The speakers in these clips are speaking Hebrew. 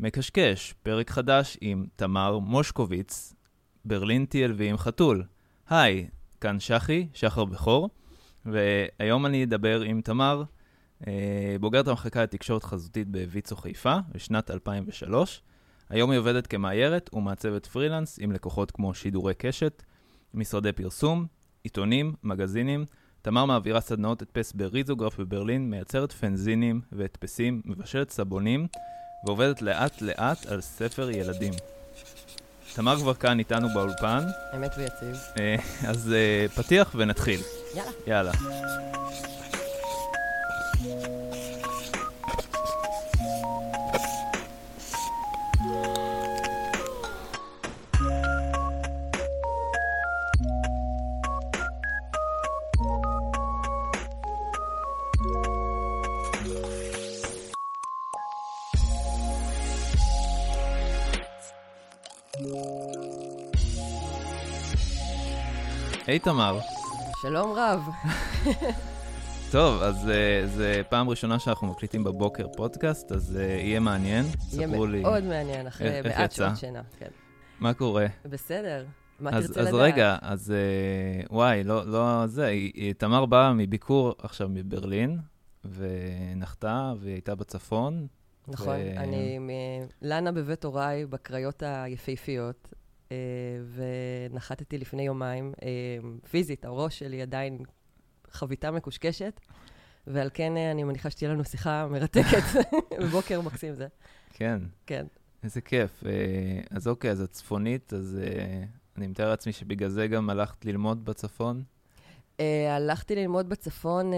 מקשקש, פרק חדש עם תמר מושקוביץ, ברלין TLV עם חתול. היי, כאן שחי, שחר בכור, והיום אני אדבר עם תמר, אה, בוגרת המחלקה לתקשורת חזותית בוויצו חיפה, בשנת 2003. היום היא עובדת כמאיירת ומעצבת פרילנס עם לקוחות כמו שידורי קשת, משרדי פרסום, עיתונים, מגזינים. תמר מעבירה סדנאות הדפס בריזוגרף בברלין, מייצרת פנזינים והדפסים, מבשלת סבונים, ועובדת לאט-לאט על ספר ילדים. תמר כבר כאן איתנו באולפן. אמת ויציב. אה, אז אה, פתיח ונתחיל. יאללה. יאללה. היי תמר. שלום רב. טוב, אז uh, זה פעם ראשונה שאנחנו מקליטים בבוקר פודקאסט, אז uh, יהיה מעניין. יהיה ספרו לי. מאוד מעניין, אחרי מעט? שעות שינה. כן. מה קורה? בסדר. מה אז, תרצה אז לדעת? רגע, אז uh, וואי, לא, לא זה, היא- היא- תמר באה מביקור עכשיו מברלין, ונחתה, והיא הייתה בצפון. נכון, ו- אני מ- לנה בבית הוריי, בקריות היפהפיות, ונחתתי לפני יומיים. אה, פיזית, הראש שלי עדיין חביתה מקושקשת, ועל כן אה, אני מניחה שתהיה לנו שיחה מרתקת בבוקר מקסים זה. כן, כן. איזה כיף. אז אוקיי, אז את צפונית, אז אני מתאר לעצמי שבגלל זה גם הלכת ללמוד בצפון. Uh, הלכתי ללמוד בצפון, uh,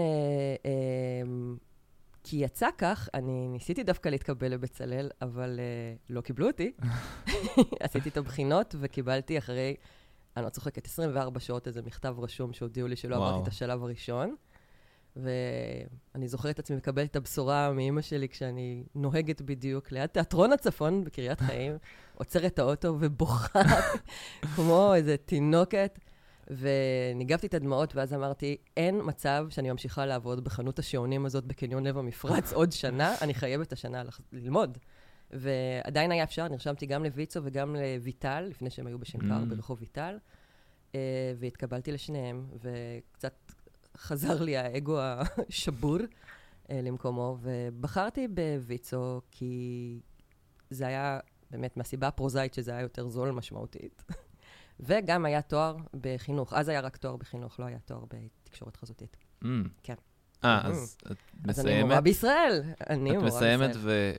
כי יצא כך, אני ניסיתי דווקא להתקבל לבצלאל, אבל uh, לא קיבלו אותי. עשיתי את הבחינות וקיבלתי אחרי, אני לא צוחקת, 24 שעות איזה מכתב רשום שהודיעו לי שלא. עברתי את השלב הראשון. ואני זוכרת את עצמי מקבלת את הבשורה מאימא שלי כשאני נוהגת בדיוק ליד תיאטרון הצפון בקריית חיים, עוצרת את האוטו ובוכה כמו איזה תינוקת. וניגבתי את הדמעות, ואז אמרתי, אין מצב שאני ממשיכה לעבוד בחנות השעונים הזאת בקניון לב המפרץ עוד שנה, אני חייבת השנה לח- ללמוד. ועדיין היה אפשר, נרשמתי גם לויצו וגם לויטל, לפני שהם היו בשנקר, Mm. ברחוב ויטל, אה, והתקבלתי לשניהם, וקצת חזר לי האגו השבור אה, למקומו, ובחרתי בויצו כי זה היה באמת מהסיבה הפרוזאית שזה היה יותר זול משמעותית. וגם היה תואר בחינוך. אז היה רק תואר בחינוך, לא היה תואר בתקשורת חזותית. Mm. כן. אה, Mhm. אז את אז אני מורה מסיימת? בישראל. אני את מורה בישראל. מסיימת ו...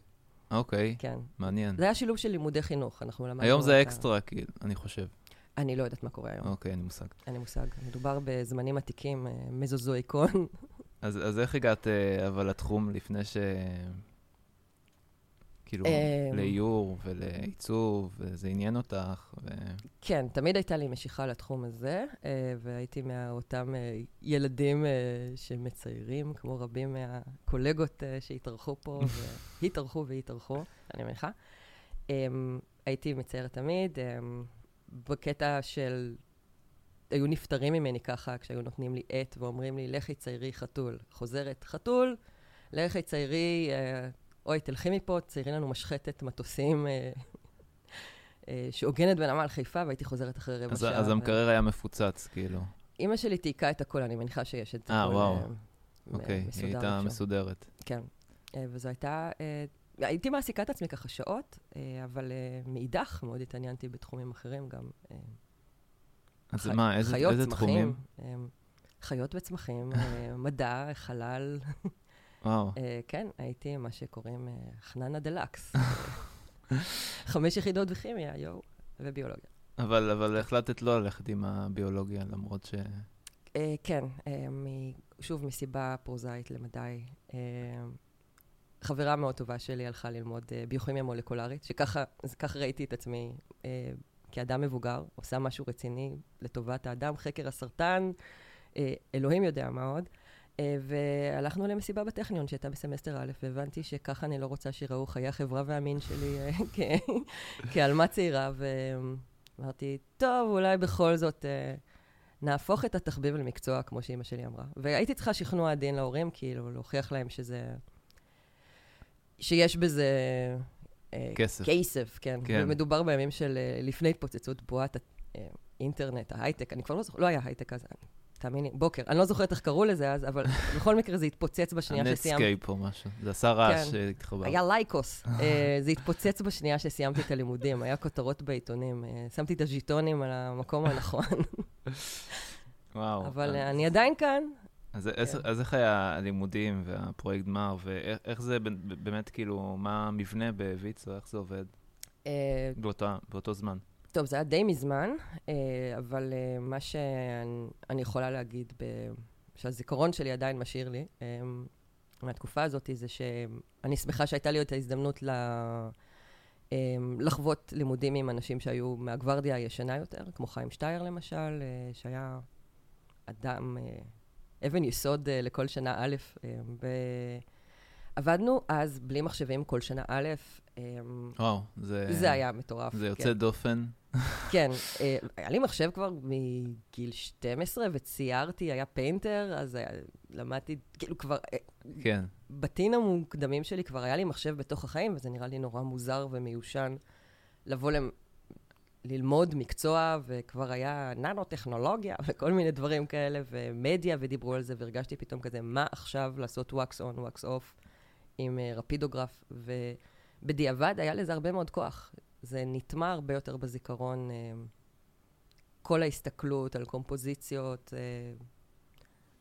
אוקיי, כן. מעניין. זה היה שילוב של לימודי חינוך, אנחנו למדנו... היום זה את אקסטרה, כאילו, אני חושב. אני לא יודעת מה קורה היום, אוקיי, אין לי מושג. אין לי מושג. מדובר בזמנים עתיקים, אה, מזוזואיקון. אז אז איך הגעת אה, אבל לתחום לפני ש... כאילו, אמ. לאיור ולעיצוב, וזה עניין אותך, ו... כן, תמיד הייתה לי משיכה לתחום הזה, אה, והייתי מאותם אה, ילדים אה, שמציירים, כמו רבים מהקולגות שהתארחו פה, והתארחו והתארחו, אני מניחה. אמ, הייתי מציירת תמיד, אמ, בקטע של... היו נפטרים ממני ככה, כשהיו נותנים לי עט ואומרים לי, לכי ציירי חתול. חוזרת, חתול, לכי ציירי, אוי, תלכי מפה, ציירי לנו משחטת מטוסים. אה, אה, שעוגנת בנמל חיפה, והייתי חוזרת אחרי רבע שעה. אז המקרר היה מפוצץ, כאילו. אימא שלי תייקה את הכל, אני מניחה שיש את אה, הכל. וואו. אה, אוקיי, היא הייתה. מסודרת. כן. אה, וזו הייתה... אה, הייתי מעסיקה את עצמי ככה שעות, אה, אבל אה, מאידך מאוד התעניינתי בתחומים אחרים, גם אה, אז מה, איזה, חיות, איזה צמחים, תחומים? אה, חיות וצמחים, אה, מדע, חלל. וואו, אה, כן, הייתי מה שקוראים אה, חננה דלקס. חמש יחידות בכימיה, יואו, וביולוגיה. אבל, אבל החלטת לא ללכת עם הביולוגיה, למרות ש... אה, כן, אה, מ- שוב, מסיבה פרוזאית למדי. אה, חברה מאוד טובה שלי הלכה ללמוד אה, ביוכימיה מולקולרית, שככה ראיתי את עצמי אה, כאדם מבוגר, עושה משהו רציני לטובת האדם, חקר הסרטן, אה, אלוהים יודע מה עוד. אה, והלכנו למסיבה בטכניון שהייתה בסמסטר א', והבנתי שככה אני לא רוצה שיראו חיי החברה והמין שלי אה, כעלמה צעירה, ואמרתי, טוב, אולי בכל זאת אה, נהפוך את התחביב למקצוע, כמו שאימא שלי אמרה. והייתי צריכה שכנוע עדין להורים, כאילו, להוכיח להם שזה... שיש בזה כסף. כסף, כן. כן. ומדובר בימים של לפני התפוצצות בועת האינטרנט, ההייטק, אני כבר לא זוכרת, לא היה הייטק אז, תאמיני, בוקר. אני לא זוכרת איך קראו לזה אז, אבל בכל מקרה זה התפוצץ בשנייה שסיימתי. הנטסקייפ או משהו. זה עשה רעש כן. שהתחבר. היה לייקוס. אה, זה התפוצץ בשנייה שסיימתי את הלימודים, היה כותרות בעיתונים. אה, שמתי את הז'יטונים על המקום הנכון, וואו. אבל אה, אני עדיין כאן. אז כן. אז איך היה הלימודים והפרויקט גמר, ואיך זה באמת, כאילו, מה המבנה בוויצו, איך זה עובד באותו זמן? טוב, זה היה די מזמן, אה, אבל אה, מה שאני יכולה להגיד, שהזיכרון שלי עדיין משאיר לי, אה, מהתקופה הזאת, זה שאני שמחה שהייתה לי את ההזדמנות ל... לחוות לימודים עם אנשים שהיו מהגוורדיה הישנה יותר, כמו חיים שטייר למשל, שהיה אדם, אבן יסוד לכל שנה א'. אה, ו- עבדנו אז בלי מחשבים כל שנה א', וואו, זה... זה היה מטורף. זה כן. יוצא דופן. כן, אה, היה לי מחשב כבר מגיל 12 וציירתי, היה פיינטר, אז היה, למדתי, כאילו כבר, אה, כן. בתים המוקדמים שלי כבר היה לי מחשב בתוך החיים, וזה נראה לי נורא מוזר ומיושן לבוא למ... ללמוד מקצוע, וכבר היה ננו-טכנולוגיה וכל מיני דברים כאלה, ומדיה, ודיברו על זה, והרגשתי פתאום כזה, מה עכשיו לעשות wax on, wax off עם רפידוגרף, ובדיעבד היה לזה הרבה מאוד כוח. זה נטמע הרבה יותר בזיכרון, uh, כל ההסתכלות על קומפוזיציות. Uh,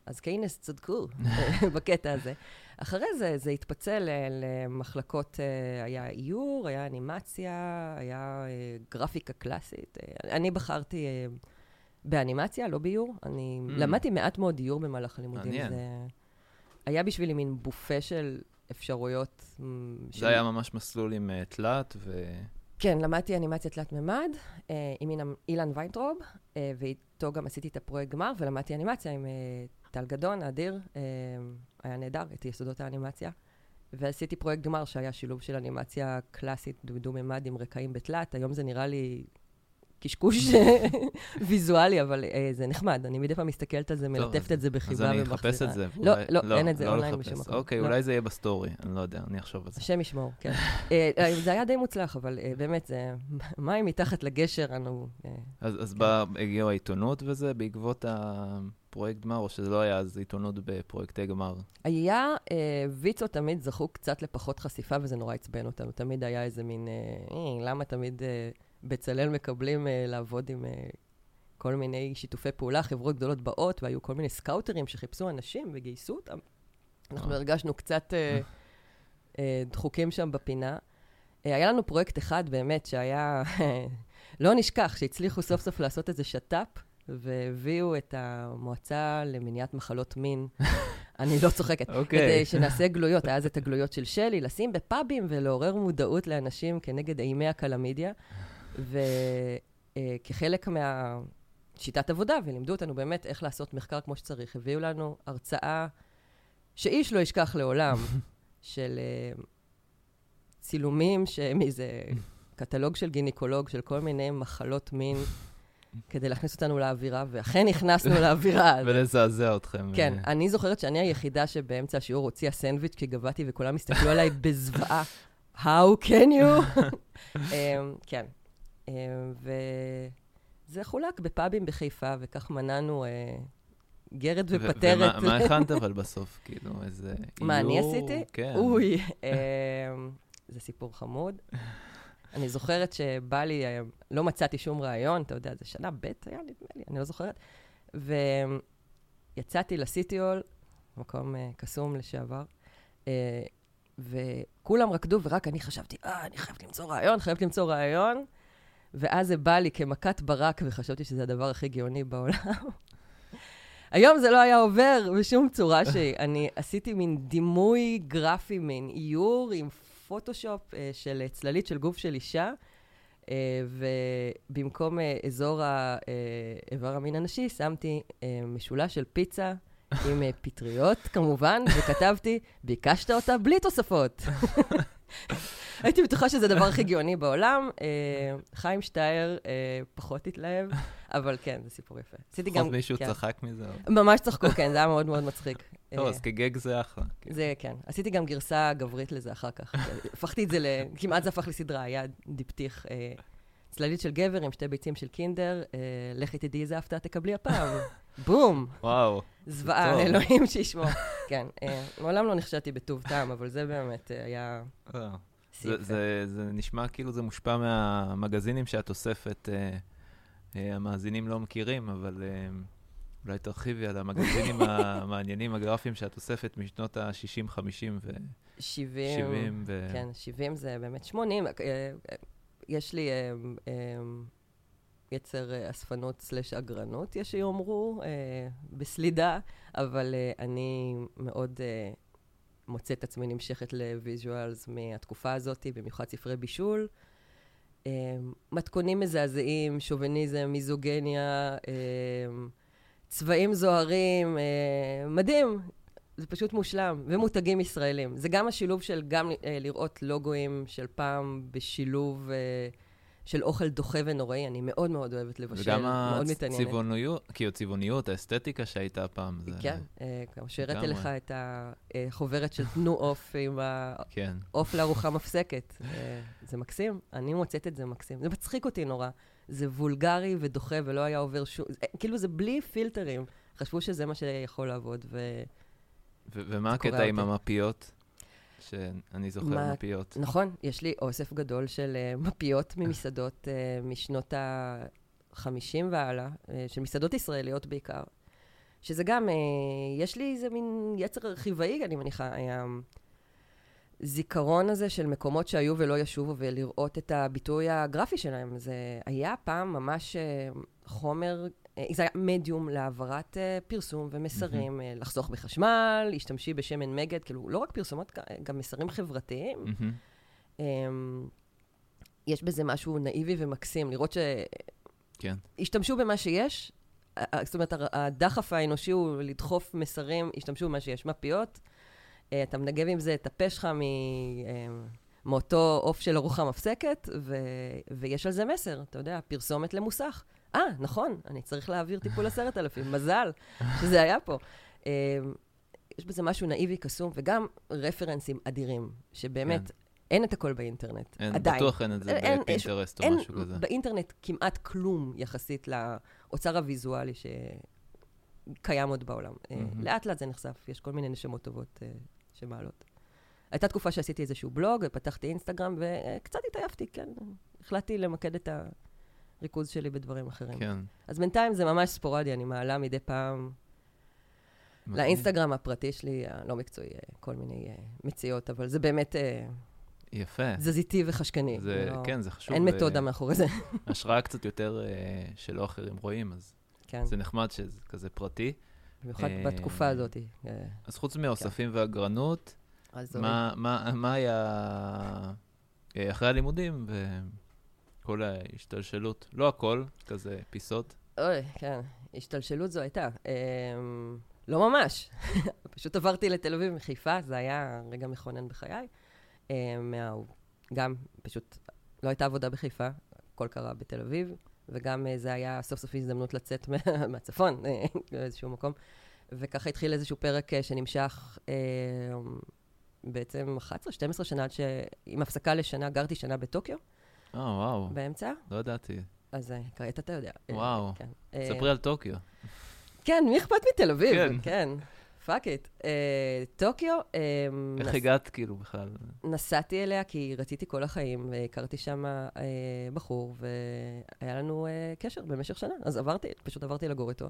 אז קיינס צדקו בקטע הזה. אחרי זה, זה התפצל למחלקות, אה, היה איור, היה אנימציה, היה אה, גרפיקה קלאסית. אה, אני בחרתי אה, באנימציה, לא באיור. אני Mm. למדתי מעט מאוד איור במהלך הלימודים. מעניין. זה היה בשבילי מין בופה של אפשרויות. mm, של- זה היה ממש מסלול עם אה, תלת, ו... כן, למדתי אנימציה תלת-ממד אה, עם אילן- אילן ויינטרוב, אה, ואיתו גם עשיתי את הפרויקט גמר, ולמדתי אנימציה עם אה, טל גדון, האדיר, אה, היה נהדר, את יסודות האנימציה. ועשיתי פרויקט גמר שהיה שילוב של אנימציה קלאסית דו-ממד עם רקעים בתלת. היום זה נראה לי קשקוש ויזואלי, אבל אה, זה נחמד. אני מדי פעם מסתכלת על זה, מלטפת את זה אז בחיבה אני ומחזירה. אחפש את זה. לא, ואולי- לא, אין את זה אונליין לחפש. בשום מקום. אוקיי, לא. אולי זה יהיה ב story, אני לא יודע, אני אחשוב על זה. השם ישמור, כן. אה, אה, זה היה די מוצלח, אבל אה, באמת, זה מים מתחת לגשר, אנו... אה, אז אז כן. בא, הגיעו העיתונות וזה בעקבות הפרויקט גמר, או שזה לא היה אז עיתונות בפרויקטי גמר? היה, אה, ויצו תמיד זכו קצת לפחות חשיפה, וזה נורא עצבן אותנו. תמיד היה איזה מין, אה, אה, למה תמיד אה, בצלאל מקבלים אה, לעבוד עם אה, כל מיני שיתופי פעולה, חברות גדולות באות, והיו כל מיני סקאוטרים שחיפשו אנשים וגייסו אותם. אנחנו אה. הרגשנו קצת אה, אה, דחוקים שם בפינה. אה, היה לנו פרויקט אחד באמת שהיה, לא נשכח, שהצליחו סוף סוף לעשות איזה שת"פ, והביאו את המועצה למניעת מחלות מין. אני לא צוחקת. אוקיי. כדי שנעשה גלויות, היה אז את הגלויות של שלי, לשים בפאבים ולעורר מודעות לאנשים כנגד אימי הקלמידיה. וכחלק מהשיטת עבודה, ולימדו אותנו באמת איך לעשות מחקר כמו שצריך, הביאו לנו הרצאה שאיש לא ישכח לעולם, של אה, צילומים מאיזה קטלוג של גינקולוג, של כל מיני מחלות מין, כדי להכניס אותנו לאווירה, ואכן נכנסנו לאווירה. ולזעזע אתכם. כן, אני זוכרת שאני היחידה שבאמצע השיעור הוציאה סנדוויץ' כי גבהתי וכולם הסתכלו עליי בזוועה. How can you? אמ, כן. אמ, וזה חולק בפאבים בחיפה, וכך מנענו אה, גרד ופטרת. ומה מה הכנת אבל בסוף? כאילו, איזה מה אני? עשיתי? כן. אוי, אמ, זה סיפור חמוד. אני זוכרת שבא לי, אה, לא מצאתי שום ראיון, אתה יודע, זה שנה ב' היה נדמה לי, אני לא זוכרת. ויצאתי לסיטיול, מקום אה, קסום לשעבר, אה, וכולם רקדו, ורק אני חשבתי, אה, אני חייבת למצוא ראיון, חייבת למצוא ראיון. ואז זה בא לי כמכת ברק, וחשבתי שזה הדבר הכי גאוני בעולם. היום זה לא היה עובר בשום צורה שהיא. אני עשיתי מין דימוי גרפי, מין איור עם פוטושופ אה, של צללית של גוף של אישה, אה, ובמקום אה, אזור ה- אה, איבר המין הנשי, שמתי אה, משולש של פיצה עם אה, פטריות, כמובן, וכתבתי, ביקשת אותה בלי תוספות. הייתי בטוחה שזה הדבר הכי גאוני בעולם. אה, חיים שטייר אה, פחות התלהב. אבל כן, זה סיפור יפה. עשיתי לפחות גם... מישהו כן. צחק מזה. ממש צחקו, כן, זה היה מאוד מאוד מצחיק. טוב, אה, אז כגג זה אחלה. זה כן. עשיתי גם גרסה גברית לזה אחר כך. הפכתי את זה ל... כמעט זה הפך לסדרה, היה דיפתיח. אה, צללית של גבר עם שתי ביצים של קינדר, לכי תדעי איזה הפתעה תקבלי הפעם. בום! וואו. זוועה. אלוהים שישמור. כן, אה, מעולם לא נחשדתי בטוב טעם, אבל זה באמת אה, היה אה. זה, נשמע כאילו זה מושפע מהמגזינים שאת אוספת, המאזינים לא מכירים, אבל אולי תרחיבי על המגזינים המעניינים, הגרפיים שאת אוספת משנות ה-60, 50 ו-70. 70, ו... כן, 70 זה באמת 80. אה, אה, יש לי יצר אה, אספנות סלש אגרנות, יש שיאמרו, אה, בסלידה, אבל אה, אני מאוד אה, מוצאת עצמי נמשכת ל visuals מהתקופה הזאת, במיוחד ספרי בישול. אה, מתכונים מזעזעים, שוביניזם, מיזוגיניה, אה, צבעים זוהרים, אה, מדהים. זה פשוט מושלם, ומותגים ישראלים. זה גם השילוב של גם אה, לראות לוגוים של פעם בשילוב אה, של אוכל דוחה ונוראי. אני מאוד מאוד אוהבת לבשל, וגם מאוד מתעניינת. הצבעוניות, כאילו צבעוניות, האסתטיקה שהייתה פעם. זה... כן, אה, כמו שהראיתי. לך את החוברת של תנו עוף עם כן. העוף לארוחה מפסקת. אה, זה מקסים, אני מוצאת את זה מקסים. זה מצחיק אותי נורא. זה וולגרי ודוחה ולא היה עובר שום... זה- כאילו זה בלי פילטרים. חשבו שזה מה שיכול לעבוד, ו... ומה הקטע עם. המפיות? שאני זוכר מה- מפיות. נכון, יש לי אוסף גדול של uh, מפיות ממסעדות uh, משנות ה-50 והלאה, uh, של מסעדות ישראליות בעיקר, שזה גם, uh, יש לי איזה מין יצר ארכיבאי, אני מניחה, היה זיכרון הזה של מקומות שהיו ולא ישובו, ולראות את הביטוי הגרפי שלהם. זה היה פעם ממש uh, חומר, uh, זה היה מדיום להעברת uh, פרסום ומסרים, uh, לחסוך בחשמל, השתמשי בשמן מגד, כאילו, לא רק פרסומות, גם מסרים חברתיים. אמ, יש בזה משהו נאיבי ומקסים, לראות כן. שהשתמשו במה שיש, זאת אומרת, הדחף האנושי הוא לדחוף מסרים, השתמשו במה שיש, מפיות, אה, אתה מנגב עם זה את הפה שלך מ... מאותו עוף של ארוחה מפסקת, ו... ויש על זה מסר, אתה יודע, פרסומת למוסך. אה, נכון, אני צריך להעביר טיפול עשרת אלפים, מזל שזה היה פה. אמ, יש בזה משהו נאיבי, קסום, וגם רפרנסים אדירים, שבאמת, כן. אין את הכל באינטרנט, אין, עדיין. בטוח אין את זה אין- בפינטרסט או אין משהו כזה. באינטרנט כמעט כלום יחסית לאוצר הוויזואלי שקיים עוד בעולם. מהמם. לאט לאט זה נחשף, יש כל מיני נשמות טובות אה, שמעלות. הייתה תקופה שעשיתי איזשהו בלוג, ופתחתי אינסטגרם, וקצת התעייפתי, כן. החלטתי למקד את הריכוז שלי בדברים אחרים. כן. אז בינתיים זה ממש ספורדי, אני מעלה מדי פעם. לאינסטגרם הפרטי שלי, הלא מקצועי, כל מיני אה, מציאות, אבל זה באמת אה, יפה. תזזיתי וחשקני. זה, לא- כן, זה חשוב. אין אה, מתודה מאחורי זה. השראה קצת יותר אה, שלא אחרים רואים, אז כן, זה נחמד שזה כזה פרטי. במיוחד אה, בתקופה הזאת. אה, אז חוץ מהאוספים והגרנות, אז מה, מה, מה היה אה, אחרי הלימודים וכל ההשתלשלות? לא הכל, כזה פיסות. אוי, כן, השתלשלות זו הייתה. אמ, לא ממש. פשוט עברתי לתל אביב מחיפה, זה היה רגע מכונן בחיי. אמ, מה... גם, פשוט, לא הייתה עבודה בחיפה, הכל קרה בתל אביב, וגם אה, זה היה סוף סוף הזדמנות לצאת מה- מהצפון אה, באיזשהו מקום. וככה התחיל איזשהו פרק שנמשך אה, בעצם 11-12 שנה, עד ש... עם הפסקה לשנה, גרתי שנה בטוקיו אה, וואו, באמצע, לא ידעתי. אז אה, כעת אתה יודע. אה, וואו. כן. אה, ספרי על טוקיו. כן, מי אכפת מתל אביב? כן. כן. fuck it. טוקיו, אה, איך נס- הגעת כאילו בכלל? נסעתי אליה כי רציתי כל החיים, והכרתי שם אה, בחור, והיה לנו אה, קשר במשך שנה. אז עברתי, פשוט עברתי לגור איתו.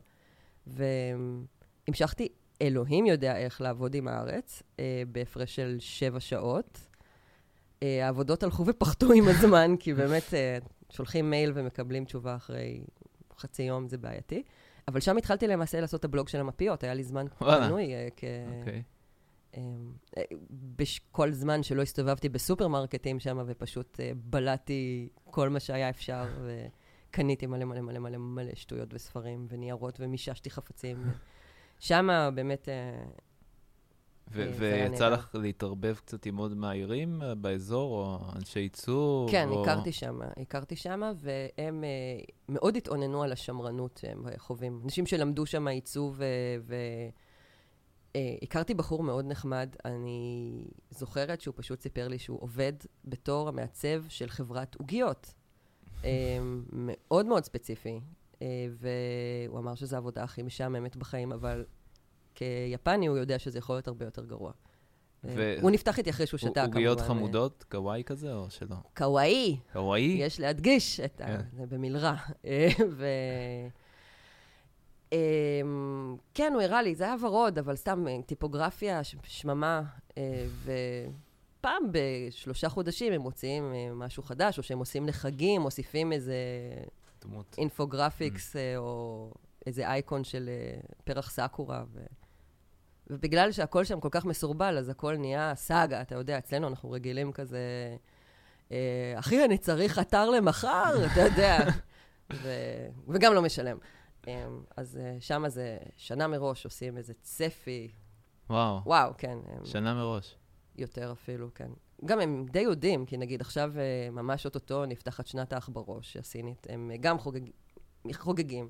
והמשכתי, אלוהים יודע איך לעבוד עם הארץ, אה, בהפרש של שבע שעות. אה, העבודות הלכו ופחתו עם הזמן, כי באמת אה, שולחים מייל ומקבלים תשובה אחרי חצי יום, זה בעייתי. אבל שם התחלתי למעשה לעשות את הבלוג של המפיות, היה לי זמן. פנוי אה, כ... אוקיי. אמ, אה, בכל זמן שלא הסתובבתי בסופרמרקטים שם, ופשוט אה, בלעתי כל מה שהיה אפשר, וקניתי מלא מלא מלא מלא מלא שטויות וספרים וניירות, ומיששתי חפצים. שם באמת, אה, אה, ויצא. לך להתערבב קצת עם עוד מהעירים אה, באזור, או אנשי ייצור? כן, או... הכרתי שם, הכרתי שם, והם אה, מאוד התאוננו על השמרנות שהם חווים. אנשים שלמדו שם עיצוב, ו... אה, הכרתי בחור מאוד נחמד, אני זוכרת שהוא פשוט סיפר לי שהוא עובד בתור המעצב של חברת עוגיות. אה, מאוד מאוד ספציפי, והוא אמר שזו העבודה הכי משעממת בחיים, אבל כיפני הוא יודע שזה יכול להיות הרבה יותר גרוע. אה, ו- הוא נפתח איתי אחרי שהוא שתה, כמובן. עוגיות אה, חמודות, קוואי כזה, או שלא? קוואי. קוואי? יש להדגיש את ה... כן. זה במלרע. אה, ו... כן, הוא הראה לי, זה היה ורוד, אבל סתם אה, טיפוגרפיה, שממה, אה, ופעם בשלושה חודשים הם מוציאים אה, משהו חדש, או שהם עושים לחגים, מוסיפים איזה דמות. infographics, אה, או איזה אייקון של אה, פרח סאקורה. ו... ובגלל שהכל שם כל כך מסורבל, אז הכל נהיה סאגה, אתה יודע, אצלנו אנחנו רגילים כזה, אה, אחי, אני צריך אתר למחר, אתה יודע, ו... וגם לא משלם. אז שם זה שנה מראש עושים איזה צפי, וואו, וואו, כן, שנה מראש. יותר אפילו, כן. גם הם די יודעים, כי נגיד עכשיו אה, ממש אוטוטו נפתחת שנת העכברוש הסינית, הם אה, גם חוגג... חוגגים.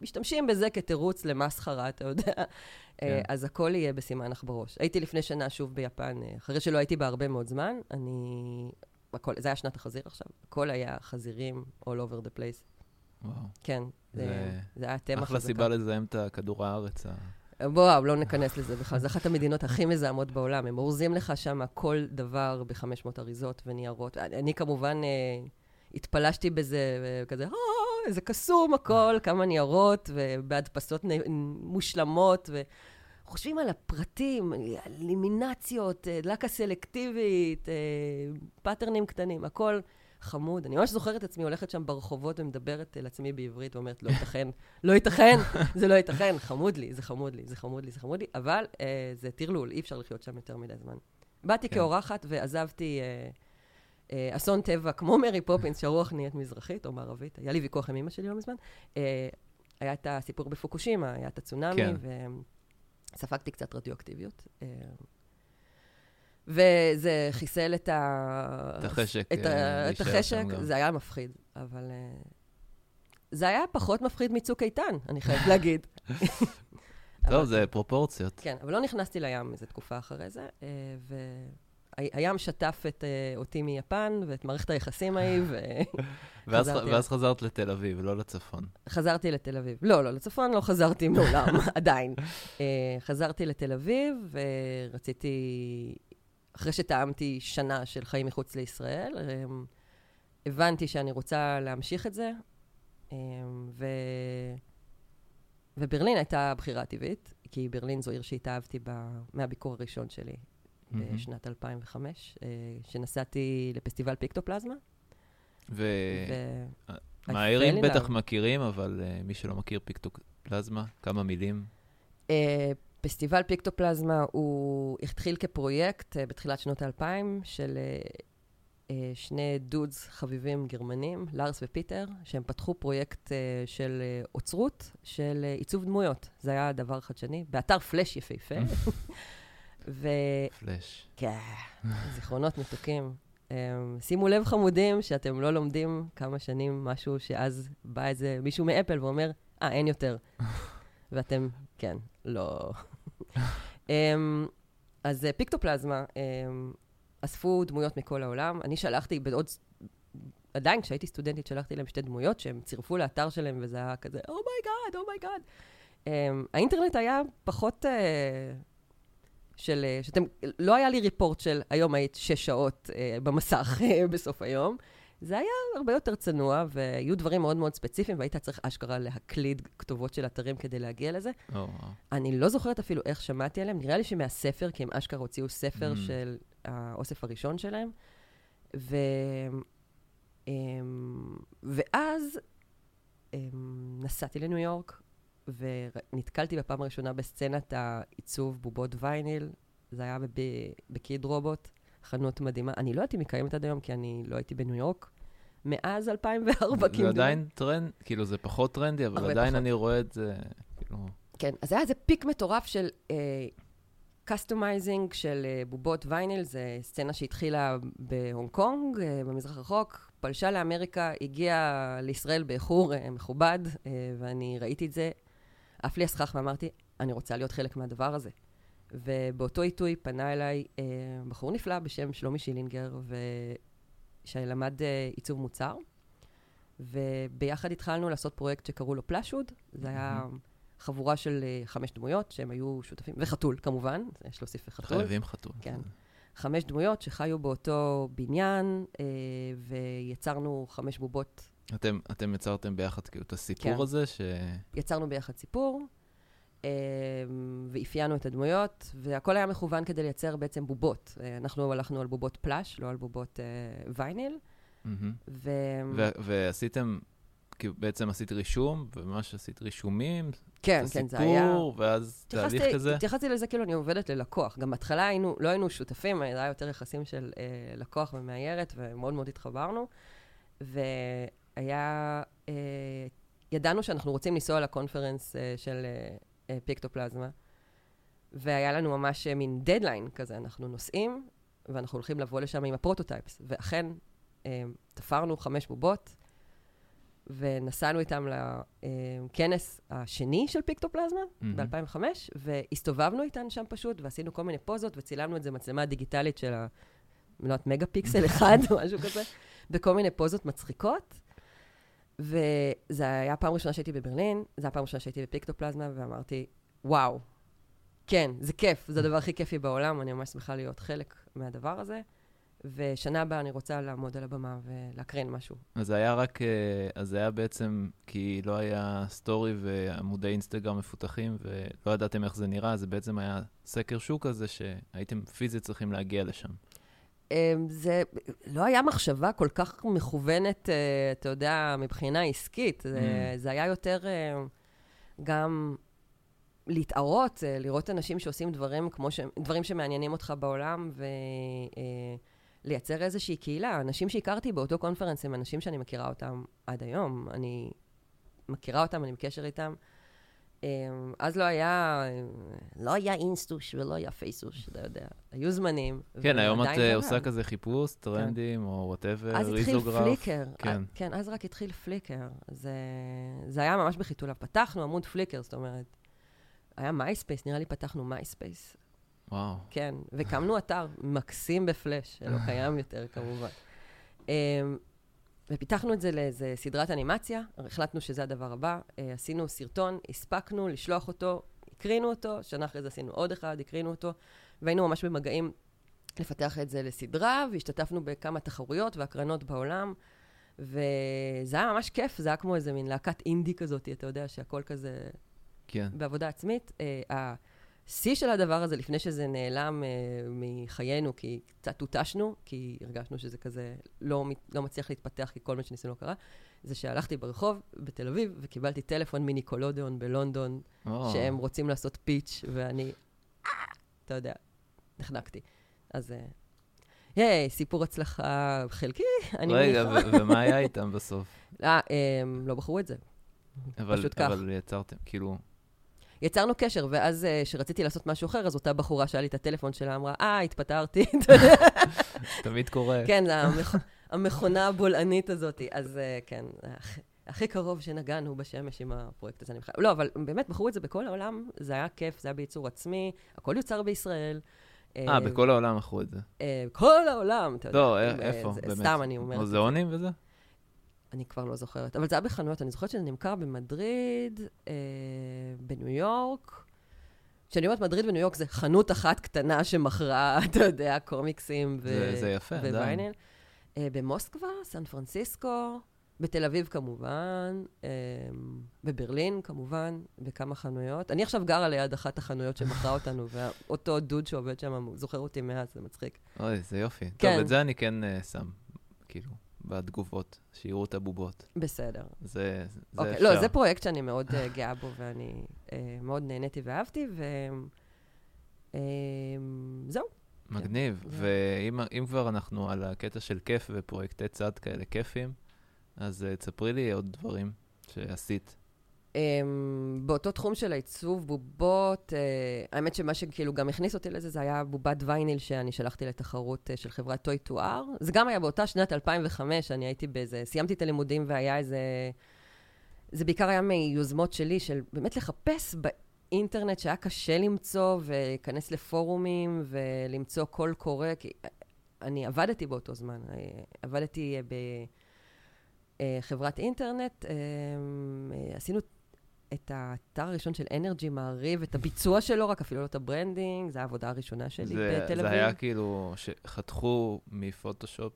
משתמשים בזה כתירוץ למסחרה, אתה יודע. כן. אז הכל יהיה בסימן עכברוש. הייתי לפני שנה שוב ביפן, אה, אחרי שלא הייתי בה הרבה מאוד זמן, אני... הכל, זה היה שנת החזיר עכשיו, הכל היה חזירים all over the place. וואו. כן, זה, זה זה היה תמה אחלה חזקה. סיבה לזהם את הכדור הארץ. בואו, לא ניכנס לזה בכלל. זו אחת המדינות הכי מזהמות בעולם. הם אורזים לך שם כל דבר ב-500 אריזות וניירות. אני, אני כמובן אה, התפלשתי בזה, וכזה, אה, איזה קסום הכל, כמה ניירות, ובהדפסות מושלמות, וחושבים על הפרטים, למינציות, אה, לכה סלקטיבית, אה, פאטרנים קטנים, הכל חמוד. אני ממש זוכרת את עצמי הולכת שם ברחובות ומדברת אל עצמי בעברית ואומרת, לא ייתכן, לא ייתכן, זה לא ייתכן, חמוד לי, זה חמוד לי, זה חמוד לי, זה חמוד לי, אבל אה, זה טרלול, אי אפשר לחיות שם יותר מדי זמן. באתי כן. כאורחת ועזבתי אה, אה, אסון טבע כמו מרי פופינס, שהרוח נהיית מזרחית או מערבית. היה לי ויכוח עם אמא שלי לא מזמן. אה, היה את הסיפור בפוקושימה, היה את הצונאמי, כן. וספגתי קצת רדיואקטיביות. אה, וזה חיסל את ה... את החשק, את, אה, ה... את להישאר החשק. זה היה מפחיד, אבל... אה, זה היה פחות מפחיד מצוק איתן, אני חייבת להגיד. טוב, זה פרופורציות. כן, אבל לא נכנסתי לים איזה תקופה אחרי זה, אה, והים שטף את, אה, אותי מיפן ואת מערכת היחסים ההיא, ואז חזרתי ואז חזרת לתל אביב, לא לצפון. וחזרתי לתל אביב. לא, לא, לצפון לא חזרתי מעולם, עדיין. אה, חזרתי לתל אביב, ורציתי, אחרי שטעמתי שנה של חיים מחוץ לישראל, אה, הבנתי שאני רוצה להמשיך את זה, אה, ו... וברלין הייתה בחירה טבעית, כי ברלין זו עיר שהתאהבתי בה מהביקור הראשון שלי. בשנת 2005, אה, שנסעתי לפסטיבל פיקטופלזמה. ו... ו... מהעירים בטח. מכירים, אבל אה, מי שלא מכיר פיקטופלזמה, כמה מילים. אה, פסטיבל פיקטופלזמה הוא התחיל כפרויקט אה, בתחילת שנות האלפיים של אה, אה, שני דודס חביבים גרמנים, לארס ופיטר, שהם פתחו פרויקט של אוצרות, של עיצוב דמויות. זה היה דבר חדשני, באתר פלאש יפהפה. ו... פלאש. כן, זיכרונות מתוקים. אממ, שימו לב, חמודים, שאתם לא לומדים כמה שנים משהו שאז בא איזה מישהו מאפל ואומר, אה, אין יותר. ואתם, כן, לא. אממ, אז אה, Pictoplasma אממ, אספו דמויות מכל העולם. אני שלחתי בעוד... עדיין, כשהייתי סטודנטית, שלחתי להם שתי דמויות שהם צירפו לאתר שלהם, וזה היה כזה, אומייגאד, אומייגאד. Um, האינטרנט היה פחות... אה, של, אה, שאתם, לא היה לי ריפורט של היום היית שש שעות אה, במסך בסוף היום. זה היה הרבה יותר צנוע, והיו דברים מאוד מאוד ספציפיים, והיית צריך אשכרה להקליד כתובות של אתרים כדי להגיע לזה. או, וואו. אני לא זוכרת אפילו איך שמעתי עליהם, נראה לי שמהספר, כי הם אשכרה הוציאו ספר Mm. של האוסף הראשון שלהם. ו... אמ, ואז אמ, נסעתי לניו יורק, ונתקלתי בפעם הראשונה בסצנת העיצוב בובות וייניל. זה היה בב- ב Kidrobot, חנות מדהימה. אני לא יודעת אם היא קיימת עד היום, כי אני לא הייתי בניו יורק. מאז 2004, זה עדיין טרנד, כאילו זה פחות טרנדי, אבל עדיין פחות. אני רואה את זה, כאילו... כן, אז היה איזה peak מטורף של אה, customizing של אה, בובות וייניל, זה סצנה שהתחילה בהונג קונג, אה, במזרח הרחוק, פלשה לאמריקה, הגיעה לישראל באיחור אה, מכובד, אה, ואני ראיתי את זה, עף לי הסכך ואמרתי, אני רוצה להיות חלק מהדבר הזה. ובאותו עיתוי פנה אליי uh, בחור נפלא בשם שלומי שילינגר, ו... שלמד uh, עיצוב מוצר, וביחד התחלנו לעשות פרויקט שקראו לו פלאשוד, זה היה... חבורה של uh, חמש דמויות שהם היו שותפים, וחתול כמובן, יש להוסיף חתול. חייבים חתול. כן. חמש דמויות שחיו באותו בניין, uh, ויצרנו חמש בובות. אתם, אתם יצרתם ביחד כאילו את הסיפור כן. הזה, ש... יצרנו ביחד סיפור, ואפיינו את הדמויות, והכל היה מכוון כדי לייצר בעצם בובות. Uh, אנחנו הלכנו על בובות פלאש, לא על בובות uh, וייניל. ו... ועשיתם, כאילו בעצם עשית רישום, וממש עשית רישומים, כן, כן, זה היה... הסיפור, ואז תהליך כזה. התייחסתי לזה כאילו אני עובדת ללקוח. גם בהתחלה היינו, לא היינו שותפים, היה יותר יחסים של אה, לקוח ומאיירת, ומאוד מאוד התחברנו. והיה, אה, ידענו שאנחנו רוצים לנסוע ל conference אה, של אה, אה, Pictoplasma, והיה לנו ממש אה, מין דדליין כזה, אנחנו נוסעים, ואנחנו הולכים לבוא לשם עם ה prototypes. ואכן, אה, תפרנו חמש בובות, ונסענו איתם לכנס השני של Pictoplasma, מהמם. ב-2005, והסתובבנו איתן שם פשוט, ועשינו כל מיני פוזות, וצילמנו את זה מצלמה דיגיטלית של ה... לא יודעת, מגה פיקסל אחד או משהו כזה, בכל מיני פוזות מצחיקות. וזה היה פעם ראשונה שהייתי בברלין, זו הפעם ראשונה שהייתי בפיקטופלזמה, ואמרתי, וואו, כן, זה כיף, זה הדבר הכי כיפי בעולם, אני ממש שמחה להיות חלק מהדבר הזה. ושנה הבאה אני רוצה לעמוד על הבמה ולהקרין משהו. אז זה היה רק, אה, אז זה היה בעצם כי לא היה סטורי ועמודי אינסטגרם מפותחים ולא ידעתם איך זה נראה, זה בעצם היה סקר שוק כזה שהייתם פיזית צריכים להגיע לשם. אמ, זה לא היה מחשבה כל כך מכוונת, אה, אתה יודע, מבחינה עסקית. זה, Mm. זה היה יותר אה, גם להתערות, אה, לראות אנשים שעושים דברים כמו ש... דברים שמעניינים אותך בעולם, ולייצר איזושהי קהילה. אנשים שהכרתי באותו קונפרנס הם אנשים שאני מכירה אותם עד היום. אני מכירה אותם, אני בקשר איתם. אמ, אז לא היה, לא היה אינסטוש ולא היה פייסוש, אתה יודע. היו זמנים. כן, היום את אה, עושה. כזה חיפוש, טרנדים או whatever, אז התחיל ריזוגרף. Flickr. כן. אה, כן, אז רק התחיל Flickr. זה, זה היה ממש בחיתוליו. פתחנו עמוד Flickr, זאת אומרת, היה MySpace, נראה לי פתחנו MySpace. וואו. כן, והקמנו אתר מקסים בפלאש, שלא קיים יותר כמובן. ופיתחנו את זה לאיזה סדרת אנימציה, החלטנו שזה הדבר הבא, אה, עשינו סרטון, הספקנו לשלוח אותו, הקרינו אותו, שנה אחרי זה עשינו עוד אחד, הקרינו אותו, והיינו ממש במגעים לפתח את זה לסדרה, והשתתפנו בכמה תחרויות והקרנות בעולם, וזה היה ממש כיף, זה היה כמו איזה מין להקת אינדי כזאת, אתה יודע, שהכל כזה כן. בעבודה עצמית. אה, השיא של הדבר הזה, לפני שזה נעלם אה, מחיינו, כי קצת הותשנו, כי הרגשנו שזה כזה לא, לא מצליח להתפתח, כי כל מה שניסינו לא קרה, זה שהלכתי ברחוב בתל אביב, וקיבלתי טלפון מניקולודיון בלונדון, או, שהם רוצים לעשות פיץ', ואני, אה, אתה יודע, נחנקתי. אז, אה, היי, סיפור הצלחה חלקי, אני רגע, מניחה. ו- ומה היה איתם בסוף? אה, הם לא בחרו את זה. אבל, פשוט כך. אבל יצרתם, כאילו, יצרנו קשר, ואז כשרציתי לעשות משהו אחר, אז אותה בחורה שהיה לי את הטלפון שלה, אמרה, אה, התפטרתי. תמיד קורה. כן. המכונה הבולענית הזאת. אז אה, כן, הכי- קרוב שנגענו בשמש עם הפרויקט הזה. אני בכלל- לא, אבל באמת, בחרו את זה בכל העולם, זה היה כיף, זה היה בייצור עצמי, הכל יוצר בישראל. אה, בכל העולם מכרו את זה. אה, כל העולם, אתה יודע. לא, אה, איפה, באמת? סתם אני אומרת. מוזיאונים וזה? אני כבר לא זוכרת, אבל זה היה בחנויות. אני זוכרת שזה נמכר במדריד, אה, בניו יורק. כשאני אומרת מדריד וניו יורק, זה חנות אחת קטנה שמכרה, אתה יודע, קומיקסים ו... זה- זה יפה, עדיין. ווייניל. אה, במוסקבה, סן פרנסיסקו, בתל אביב כמובן, אה, בברלין כמובן, בכמה חנויות. אני עכשיו גרה ליד אחת החנויות שמכרה אותנו, ואותו דוד שעובד שם זוכר אותי מאז, זה מצחיק. אוי, זה יופי. כן. טוב, את זה אני כן אה, שם, כאילו, בתגובות, שיראו את הבובות. בסדר. זה זה אוקיי, אפשר. לא, זה פרויקט שאני מאוד uh, גאה בו, ואני uh, מאוד נהניתי ואהבתי, וזהו. מגניב. כן. ואם אם כבר אנחנו על הקטע של כיף ופרויקטי צד כאלה כיפים, אז אה, תספרי לי עוד דברים שעשית. אממ, באותו תחום של העיצוב בובות, אה, האמת שמה שכאילו גם הכניס אותי לזה, זה היה בובת וייניל שאני שלחתי לתחרות uh, של חברת טוי טואר. זה גם היה באותה שנת 2005, אני הייתי באיזה, סיימתי את הלימודים והיה איזה... זה בעיקר היה מיוזמות שלי, של באמת לחפש באינטרנט שהיה קשה למצוא, ולהיכנס לפורומים ולמצוא קול קורא, כי אני עבדתי באותו זמן, עבדתי בחברת אינטרנט, עשינו את האתר הראשון של NRG מעריב, את הביצוע שלו, רק אפילו לא את ה branding, זו העבודה הראשונה שלי זה, בתל אביב. זה היה כאילו שחתכו מפוטושופ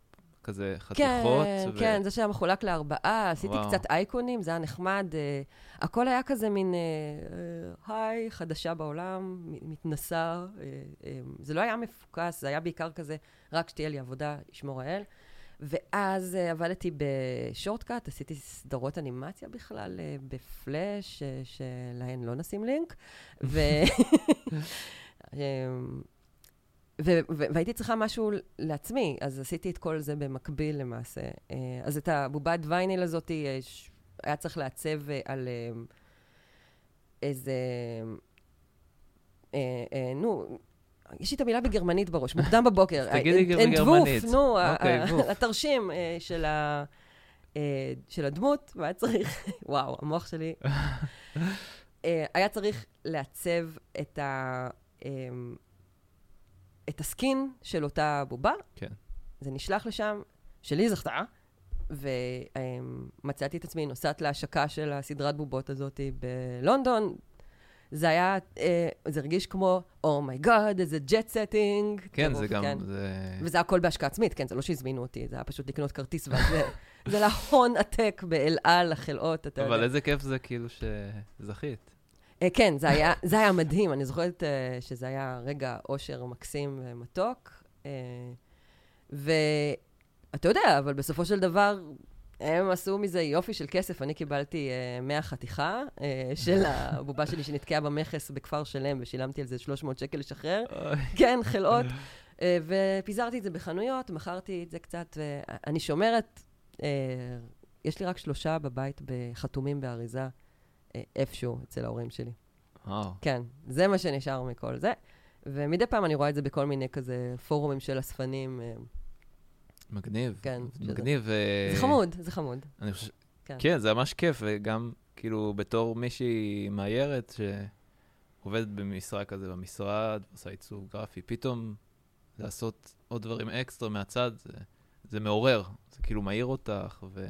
כזה חתיכות. כן, ו... כן, זה שהיה מחולק לארבעה, עשיתי וואו. קצת אייקונים, זה היה נחמד. אה, הכל היה כזה מין, אה, היי, חדשה בעולם, מתנסה. אה, uh, זה לא היה מפוקס, זה היה בעיקר כזה, רק שתהיה לי עבודה, ישמור האל. ואז uh, עבדתי בשורטקאט, עשיתי סדרות אנימציה בכלל uh, בפלאש, uh, שלהן לא נשים לינק. ו... um, והייתי צריכה משהו לעצמי, אז עשיתי את כל זה במקביל למעשה. אז את הבובת וייניל הזאת היה צריך לעצב על איזה... נו, יש לי את המילה בגרמנית בראש, מוקדם בבוקר. תגידי בגרמנית. נו, התרשים של, ה, של הדמות, והיה צריך, וואו, המוח שלי. היה צריך לעצב את ה... את הסקין של אותה בובה. כן. זה נשלח לשם, שלי זכתה, ומצאתי את עצמי נוסעת להשקה של הסדרת בובות הזאת בלונדון. זה היה, אה, זה הרגיש כמו, oh my God, oh איזה jet setting. כן, זה גם, כן. זה... וזה הכל בהשקעה עצמית, כן, זה לא שהזמינו אותי, זה היה פשוט לקנות כרטיס, וזה זה להון עתק באל על, החלאות, אתה יודע. אבל איזה כיף זה כאילו שזכית. אה, כן, זה היה, זה היה מדהים. אני זוכרת uh, שזה היה רגע אושר מקסים ומתוק. אה, ואתה יודע, אבל בסופו של דבר, הם עשו מזה יופי של כסף. אני קיבלתי uh, 100 חתיכה uh, של הבובה שלי שנתקעה במכס בכפר שלם, ושילמתי על זה 300 שקל לשחרר. כן, חלאות. Uh, ופיזרתי את זה בחנויות, מכרתי את זה קצת, ואני שומרת, uh, יש לי רק שלושה בבית חתומים באריזה. איפשהו אצל ההורים שלי. וואו. כן, זה מה שנשאר מכל זה. ומדי פעם אני רואה את זה בכל מיני כזה פורומים של אספנים. אה, מגניב. כן. מגניב. שזה... זה חמוד, זה חמוד. אני חושב... כן. כן, זה ממש כיף, וגם כאילו בתור מישהי מאיירת שעובדת במשרה כזה במשרד, עושה עיצוב גרפי, פתאום לעשות עוד דברים אקסטרה מהצד, זה, זה מעורר, זה כאילו מעיר אותך, ו...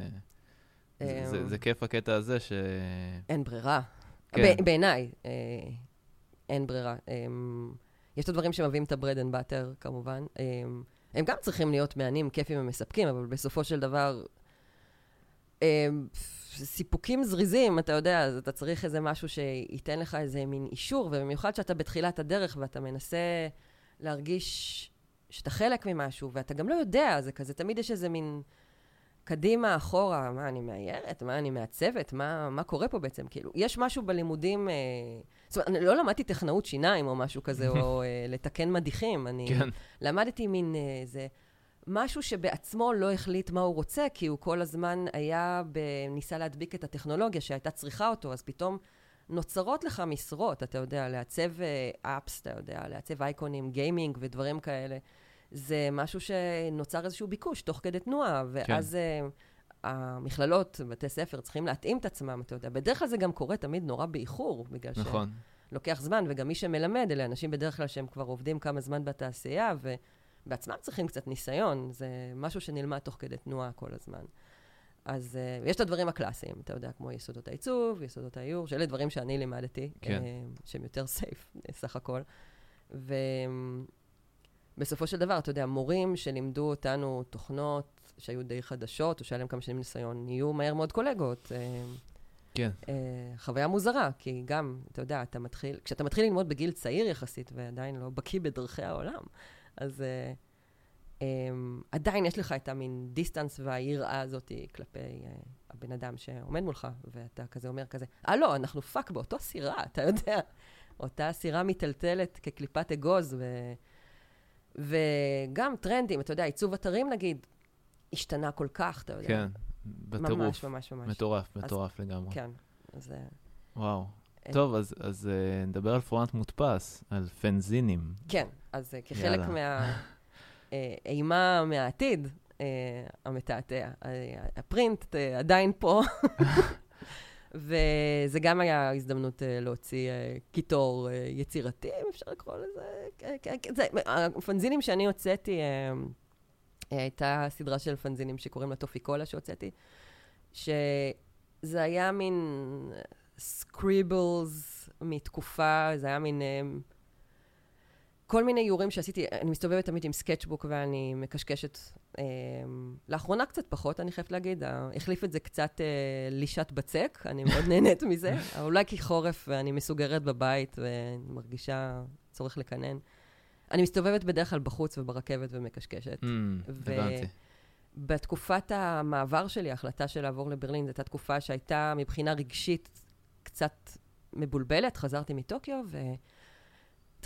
זה, זה, זה כיף הקטע הזה ש... אין ברירה. כן. בעיניי, אה, אין ברירה. אה, יש את הדברים שמביאים את ה bread and butter, כמובן. אה, הם גם צריכים להיות מהנים, כיפים ומספקים, אבל בסופו של דבר, סיפוקים זריזים, אתה יודע, אז אתה צריך איזה משהו שייתן לך איזה מין אישור, ובמיוחד שאתה בתחילת הדרך ואתה מנסה להרגיש שאתה חלק ממשהו, ואתה גם לא יודע, זה כזה, תמיד יש איזה מין... קדימה, אחורה, מה, אני מאיירת? מה, אני מעצבת? מה, מה קורה פה בעצם? כאילו, יש משהו בלימודים... אה, זאת אומרת, אני לא למדתי טכנאות שיניים או משהו כזה, או אה, לתקן מדיחים. אני כן. למדתי מין איזה... אה, משהו שבעצמו לא החליט מה הוא רוצה, כי הוא כל הזמן היה, ב... ניסה להדביק את הטכנולוגיה שהייתה צריכה אותו, אז פתאום נוצרות לך משרות, אתה יודע, לעצב אפס, אתה יודע, לעצב אייקונים, גיימינג ודברים כאלה. זה משהו שנוצר איזשהו ביקוש תוך כדי תנועה, ואז כן. uh, המכללות, בתי ספר, צריכים להתאים את עצמם, אתה יודע. בדרך כלל זה גם קורה תמיד נורא באיחור, בגלל נכון. שלוקח זמן, וגם מי שמלמד, אלה אנשים בדרך כלל שהם כבר עובדים כמה זמן בתעשייה, ובעצמם צריכים קצת ניסיון, זה משהו שנלמד תוך כדי תנועה כל הזמן. אז uh, יש את הדברים הקלאסיים, אתה יודע, כמו יסודות העיצוב, יסודות האיור, שאלה דברים שאני לימדתי, כן. uh, שהם יותר סייף, סך הכל. ו... בסופו של דבר, אתה יודע, מורים שלימדו אותנו תוכנות שהיו די חדשות, או שהיה להם כמה שנים ניסיון, נהיו מהר מאוד קולגות. אה, כן. אה, חוויה מוזרה, כי גם, אתה יודע, אתה מתחיל, כשאתה מתחיל ללמוד בגיל צעיר יחסית, ועדיין לא בקיא בדרכי העולם, אז אה, עדיין יש לך את המין distance והיראה הזאת כלפי הבן אדם שעומד מולך, ואתה כזה אומר כזה, אה, לא, אנחנו fuck באותו סירה, אתה יודע. אותה סירה מיטלטלת כקליפת אגוז, ו... וגם טרנדים, אתה יודע, עיצוב אתרים נגיד, השתנה כל כך, אתה יודע. כן, בטירוף. ממש, ממש, ממש. מטורף, מטורף אז, לגמרי. כן, אז... וואו. טוב, אז, אז uh, נדבר על פורמט מודפס, על פנזינים. כן, אז uh, כחלק מהאימה uh, מהעתיד, uh, המתעתע, uh, הפרינט uh, עדיין פה. וזה גם היה הזדמנות uh, להוציא uh, קיטור uh, יצירתי, אם אפשר לקרוא לזה. הפנזינים שאני הוצאתי, אה, הייתה סדרה של פנזינים שקוראים לה טופיקולה שהוצאתי, שזה היה מין scribbles מתקופה, זה היה מין... אממ, כל מיני איורים שעשיתי, אני מסתובבת תמיד עם sketchbook ואני מקשקשת. אה, לאחרונה קצת פחות, אני חייבת להגיד. החליף את זה קצת אה, לישת בצק, אני מאוד נהנית מזה. אולי כי חורף ואני מסוגרת בבית ומרגישה צורך לקנן. אני מסתובבת בדרך כלל בחוץ וברכבת ומקשקשת. Mm, הבנתי. בתקופת המעבר שלי, ההחלטה של לעבור לברלין, זו הייתה תקופה שהייתה מבחינה רגשית קצת מבולבלת. חזרתי מטוקיו, ו...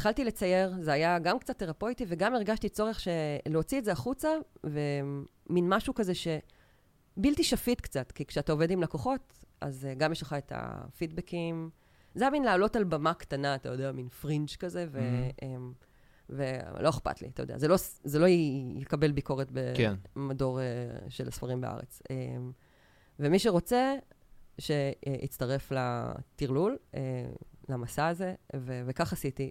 התחלתי לצייר, זה היה גם קצת תרפויטי, וגם הרגשתי צורך. להוציא את זה החוצה, ומין משהו כזה שבלתי שפיט קצת, כי כשאתה עובד עם לקוחות, אז uh, גם יש לך את הפידבקים. זה היה מין לעלות על במה קטנה, אתה יודע, מין פרינג' כזה, ו... Mm-hmm. ולא אכפת לי, אתה יודע, זה לא, זה לא יקבל ביקורת כן. במדור uh, של הספרים בארץ. Um, ומי שרוצה, שיצטרף לטרלול. למסע הזה, ו- וכך עשיתי.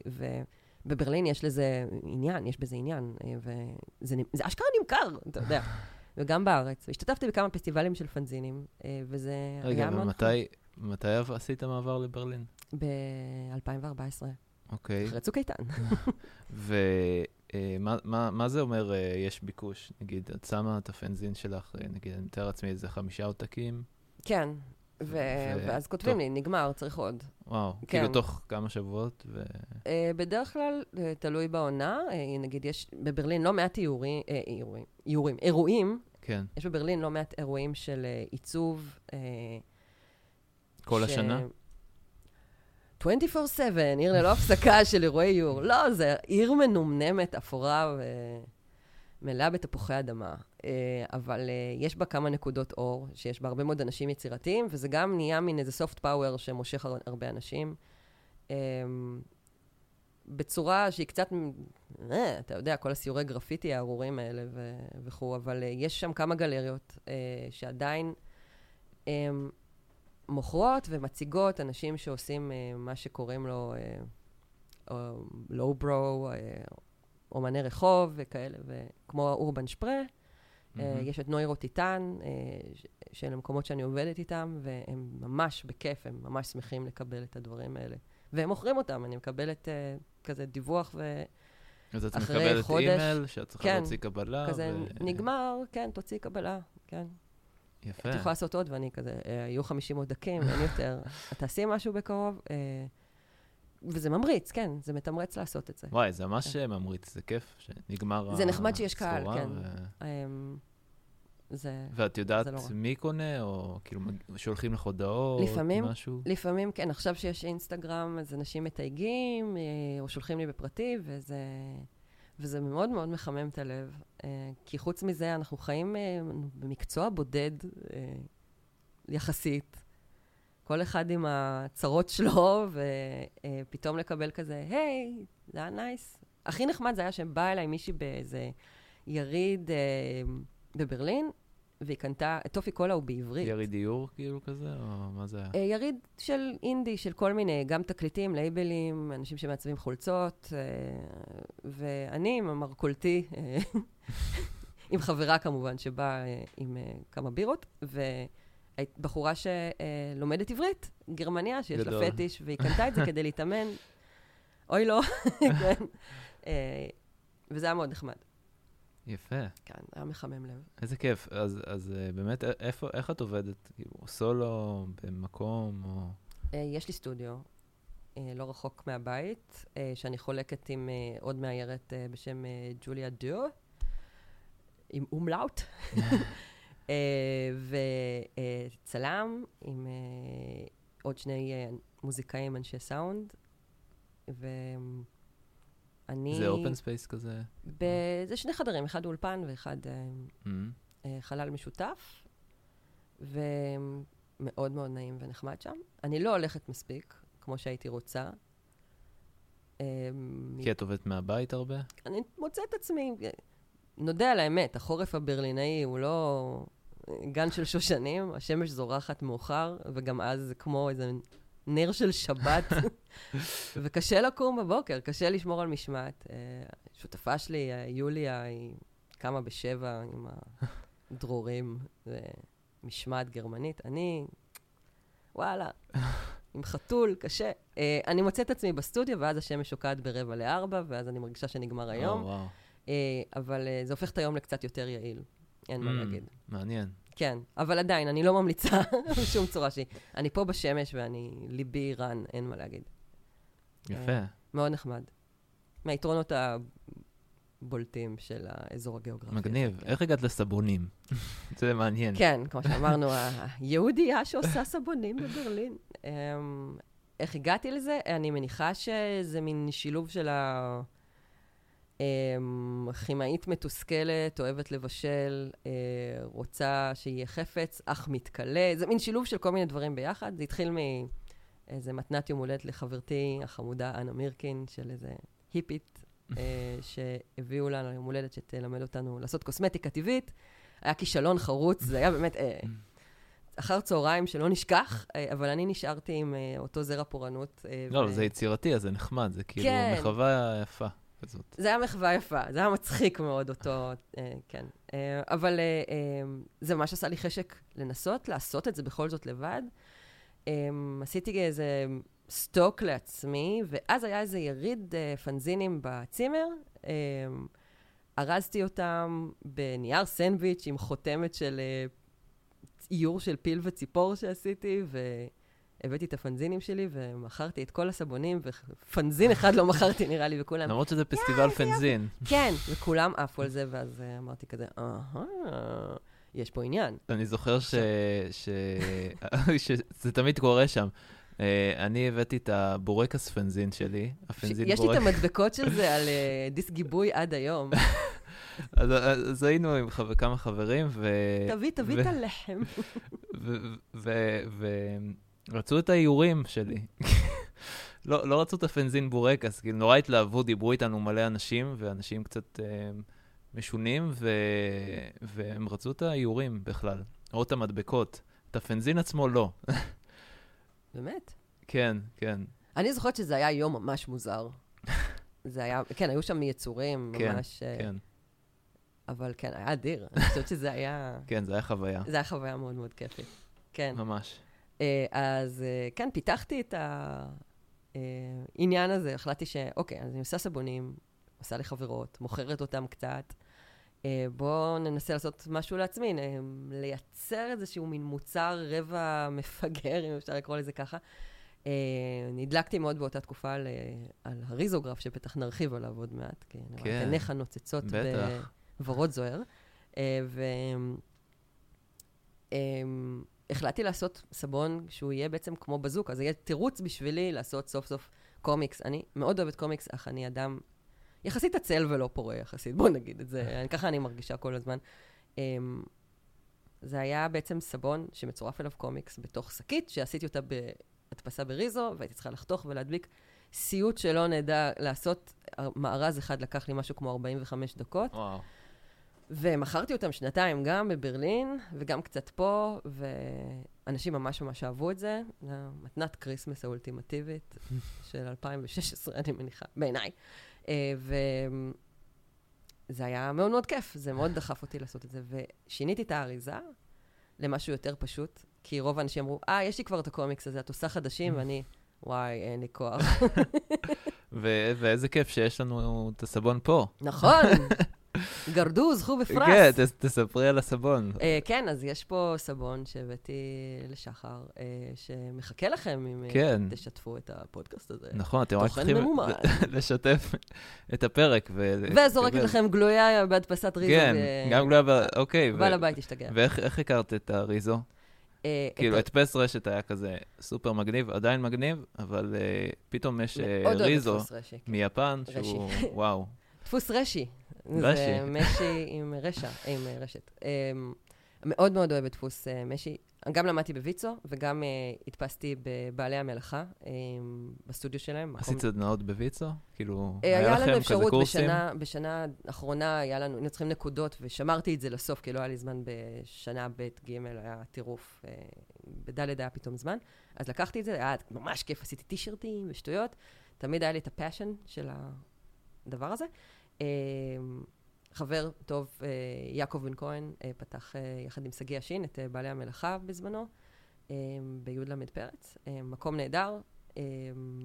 ובברלין יש לזה עניין, יש בזה עניין, אה, וזה זה אשכרה נמכר, אתה יודע. וגם בארץ. השתתפתי בכמה פסטיבלים של פנזינים, אה, וזה רגע, היה מאוד... רגע, ומתי עשית מעבר לברלין? ב-2014. אוקיי. אחרי צוק איתן. ומה uh, מה, מה זה אומר יש ביקוש? נגיד, את שמה את הפנזין שלך, נגיד, אני מתאר לעצמי איזה חמישה עותקים? כן, ו- ו- ואז כותבים טוב. לי, נגמר, צריך עוד. וואו, כן. כאילו תוך כמה שבועות? ו... Uh, בדרך כלל, uh, תלוי בעונה. Uh, נגיד, יש בברלין לא מעט איורים, uh, איורים, איורים, אירועים. כן. יש בברלין לא מעט אירועים של uh, עיצוב. Uh, כל ש... השנה? 24/7, עיר ללא הפסקה של אירועי איור. לא, זה עיר מנומנמת, אפורה ו... מלאה בתפוחי אדמה, אה, אבל אה, יש בה כמה נקודות אור, שיש בה הרבה מאוד אנשים יצירתיים, וזה גם נהיה מין איזה soft power שמושך הרבה אנשים. אה, בצורה שהיא קצת, אתה יודע, כל הסיורי גרפיטי הארורים האלה וכו', אבל יש שם כמה גלריות שעדיין מוכרות ומציגות אנשים שעושים מה שקוראים לו לואו-ברו, אומני רחוב וכאלה, וכמו אורבן שפרה. Mm-hmm. יש את נוירו טיטן, אה, של המקומות שאני עובדת איתם, והם ממש בכיף, הם ממש שמחים לקבל את הדברים האלה. והם מוכרים אותם, אני מקבלת uh, כזה דיווח, ו... אז את מקבלת חודש, אימייל שאת צריכה כן, להוציא קבלה? כזה ו... נגמר, כן, תוציאי קבלה, כן. יפה. את יכולה לעשות עוד, ואני כזה, היו 50 עודקים, אין יותר. תעשי משהו בקרוב, וזה ממריץ, כן, זה מתמרץ לעשות את זה. וואי, זה ממש כן. ממריץ, זה כיף שנגמר. זה נחמד שיש קהל, כן. ו... אמ, זה, ואת יודעת זה לא מי קונה, או כאילו שולחים לך הודעות, לפעמים, משהו? לפעמים, כן. עכשיו שיש אינסטגרם, אז אנשים מתייגים, אה, או שולחים לי בפרטי, וזה, וזה מאוד מאוד מחמם את הלב. אה, כי חוץ מזה, אנחנו חיים אה, במקצוע בודד יחסית. כל אחד עם הצרות שלו, ופתאום לקבל כזה, היי, זה היה nice. הכי נחמד זה היה שבאה אליי מישהי באיזה יריד אה, בברלין, והיא קנתה, טופי קולה הוא בעברית. יריד דיור כאילו כזה, או מה זה היה? אה, יריד של אינדי, של כל מיני, גם תקליטים, לייבלים, אנשים שמעצבים חולצות, אה, ואני עם המרכולתי, אה, עם חברה כמובן, שבאה אה, עם אה, כמה בירות, ו... בחורה שלומדת עברית, גרמניה, שיש גדול. לה פטיש, והיא קנתה את זה כדי להתאמן. אוי לא, כן. אה, וזה היה מאוד נחמד. יפה. כן, היה מחמם לב. איזה כיף. אז, אז אה, באמת, איפה, איך את עובדת? כאילו, סולו, במקום, או... אה, יש לי סטודיו, לא רחוק מהבית, שאני חולקת עם עוד מאיירת בשם ג'וליה דו, עם אומלאוט. אה, וצלם עם אה, עוד שני אה, מוזיקאים, אנשי סאונד, ואני... זה open space כזה? ב- זה שני חדרים, אחד אולפן ואחד mm-hmm. חלל משותף. מאוד מאוד נעים ונחמד שם. אני לא הולכת מספיק, כמו שהייתי רוצה. כי את עובדת מהבית הרבה? אני מוצאת עצמי, נודה על האמת, החורף הברלינאי הוא לא גן של שושנים, השמש זורחת מאוחר, וגם אז זה כמו איזה נר של שבת, וקשה לקום בבוקר, קשה לשמור על משמעת. אה, שותפה שלי, אה, יוליה, היא קמה בשבע עם הדרורים, ומשמעת גרמנית. אני, וואלה, עם חתול, קשה. Uh, אני מוצאת את עצמי בסטודיו, ואז השמש שוקעת ברבע לארבע, ואז אני מרגישה שנגמר היום. Oh, wow. אבל זה הופך את היום לקצת יותר יעיל, אין mm, מה להגיד. מעניין. כן, אבל עדיין, אני לא ממליצה בשום צורה שהיא. אני פה בשמש ואני, ליבי רן, אין מה להגיד. יפה. Uh, מאוד נחמד. מהיתרונות הבולטים של האזור הגיאוגרפי. מגניב. איך הגעת לסבונים? זה מעניין. כן, כמו שאמרנו, היהודייה שעושה סבונים בברלין. Um, איך הגעתי לזה? אני מניחה שזה מין שילוב של הכימאית אמ, מתוסכלת, אוהבת לבשל, uh, רוצה שיהיה חפץ, אך מתכלה. זה מין שילוב של כל מיני דברים ביחד. זה התחיל מאיזה מתנת יום הולדת לחברתי החמודה אנה מירקין, של איזה היפית אה, שהביאו לנו ליום הולדת שתלמד אותנו לעשות קוסמטיקה טבעית. היה כישלון חרוץ, זה היה באמת אה, אחר צהריים שלא נשכח, אה, אבל אני נשארתי עם אותו זרע פורענות. לא, ו... זה יצירתי, אז זה נחמד, זה כאילו כן. מחווה יפה כזאת. זה היה מחווה יפה, זה היה מצחיק מאוד אותו, כן. אבל זה ממש עשה לי חשק לנסות, לעשות את זה בכל זאת לבד. עשיתי איזה סטוק לעצמי, ואז היה איזה יריד פנזינים בצימר. ארזתי אותם בנייר סנדוויץ' עם חותמת של איור של פיל וציפור שעשיתי, והבאתי את הפנזינים שלי ומכרתי את כל הסבונים, ופנזין אחד לא מכרתי נראה לי, וכולם... למרות שזה פסטיבל פנזין. כן, וכולם עפו על זה, ואז uh, אמרתי כזה, אהה. יש פה עניין. אני זוכר שזה תמיד קורה שם. אה, אני הבאתי את הבורקס פנזין שלי, הפנזין בורקס. יש לי את המדבקות של זה על אה, דיסק גיבוי עד היום. אז היינו עם כמה חברים, ו... תביא, תביא את הלחם. ורצו את האיורים שלי. לא, לא רצו את הפנזין בורקס, כאילו נורא התלהבו, דיברו איתנו מלא אנשים, ואנשים קצת אה, משונים, ו... והם רצו את האיורים בכלל, או את המדבקות. את הפנזין עצמו לא. באמת? כן, כן. אני זוכרת שזה היה יום ממש מוזר. זה היה, כן, היו שם יצורים כן, ממש... כן, כן. אבל כן, היה אדיר. אני חושבת שזה היה... כן, זה היה חוויה. זה היה חוויה מאוד מאוד כיפית. כן. ממש. אה, אז כן, פיתחתי את העניין הזה. החלטתי שאוקיי, אז אני עושה סבונים, עושה לחברות, מוכרת אותם קצת. בואו ננסה לעשות משהו לעצמי, לייצר איזשהו מין מוצר רבע מפגר, אם אפשר לקרוא לזה ככה. נדלקתי מאוד באותה תקופה על, על הריזוגרף, שבטח נרחיב עליו עוד מעט, כי כן, עיניך נוצצות בוורוד זוהר. והחלטתי לעשות סבון שהוא יהיה בעצם כמו בזוקה, זה יהיה תירוץ בשבילי לעשות סוף סוף קומיקס. אני מאוד אוהבת קומיקס, אך אני אדם יחסית עצל ולא פורה יחסית, בוא נגיד את זה, ככה אני מרגישה כל הזמן. Um, זה היה בעצם סבון שמצורף אליו קומיקס בתוך שקית, שעשיתי אותה בהדפסה בריזו, והייתי צריכה לחתוך ולהדביק. סיוט שלא נדע לעשות, מארז אחד לקח לי משהו כמו 45 דקות. וואו. ומכרתי אותם שנתיים גם בברלין, וגם קצת פה, ואנשים ממש ממש אהבו את זה. מתנת Christmas האולטימטיבית של 2016, אני מניחה, בעיניי. אה, וזה היה מאוד מאוד כיף, זה מאוד דחף אותי לעשות את זה. ושיניתי את האריזה למשהו יותר פשוט, כי רוב האנשים אמרו, אה, יש לי כבר את הקומיקס הזה, את עושה חדשים, ואני, וואי, אין לי כוח. ואיזה כיף שיש לנו את הסבון פה. נכון. גרדו, זכו בפרס. כן, תספרי על הסבון. אה, כן, אז יש פה סבון שהבאתי לשחר, uh, שמחכה לכם אם אה, כן. תשתפו את הפודקאסט הזה. נכון, אתם רק צריכים לשתף את הפרק. וזורקת לכם גלויה בהדפסת ריזו. כן, גם גלויה, אוקיי. בעל הבית השתגע. ואיך הכרת את הריזו? כאילו, הדפס רשת היה כזה סופר מגניב, עדיין מגניב, אבל פתאום יש ריזו מיפן, שהוא וואו. דפוס רשי. רש"י. זה משי עם רשע, עם רשת. אמ, מאוד מאוד אוהבת דפוס uh, משי. גם למדתי בוויצו, וגם uh, הדפסתי בבעלי המלאכה, um, בסטודיו שלהם. עשית סדנאות בוויצו? כאילו, uh, היה, היה לנו אפשרות בשנה, בשנה האחרונה, היה לנו, היינו צריכים נקודות, ושמרתי את זה לסוף, כי לא היה לי זמן בשנה ב', ג', היה טירוף. Uh, בד' היה פתאום זמן. אז לקחתי את זה, היה ממש כיף, עשיתי טישרטים ושטויות. תמיד היה לי את הפאשן של הדבר הזה. Uh, חבר טוב, אה, יעקב בן כהן, אה, פתח אה, יחד עם שגיא ישין את בעלי המלאכה בזמנו, בי"ל פרץ. מקום נהדר.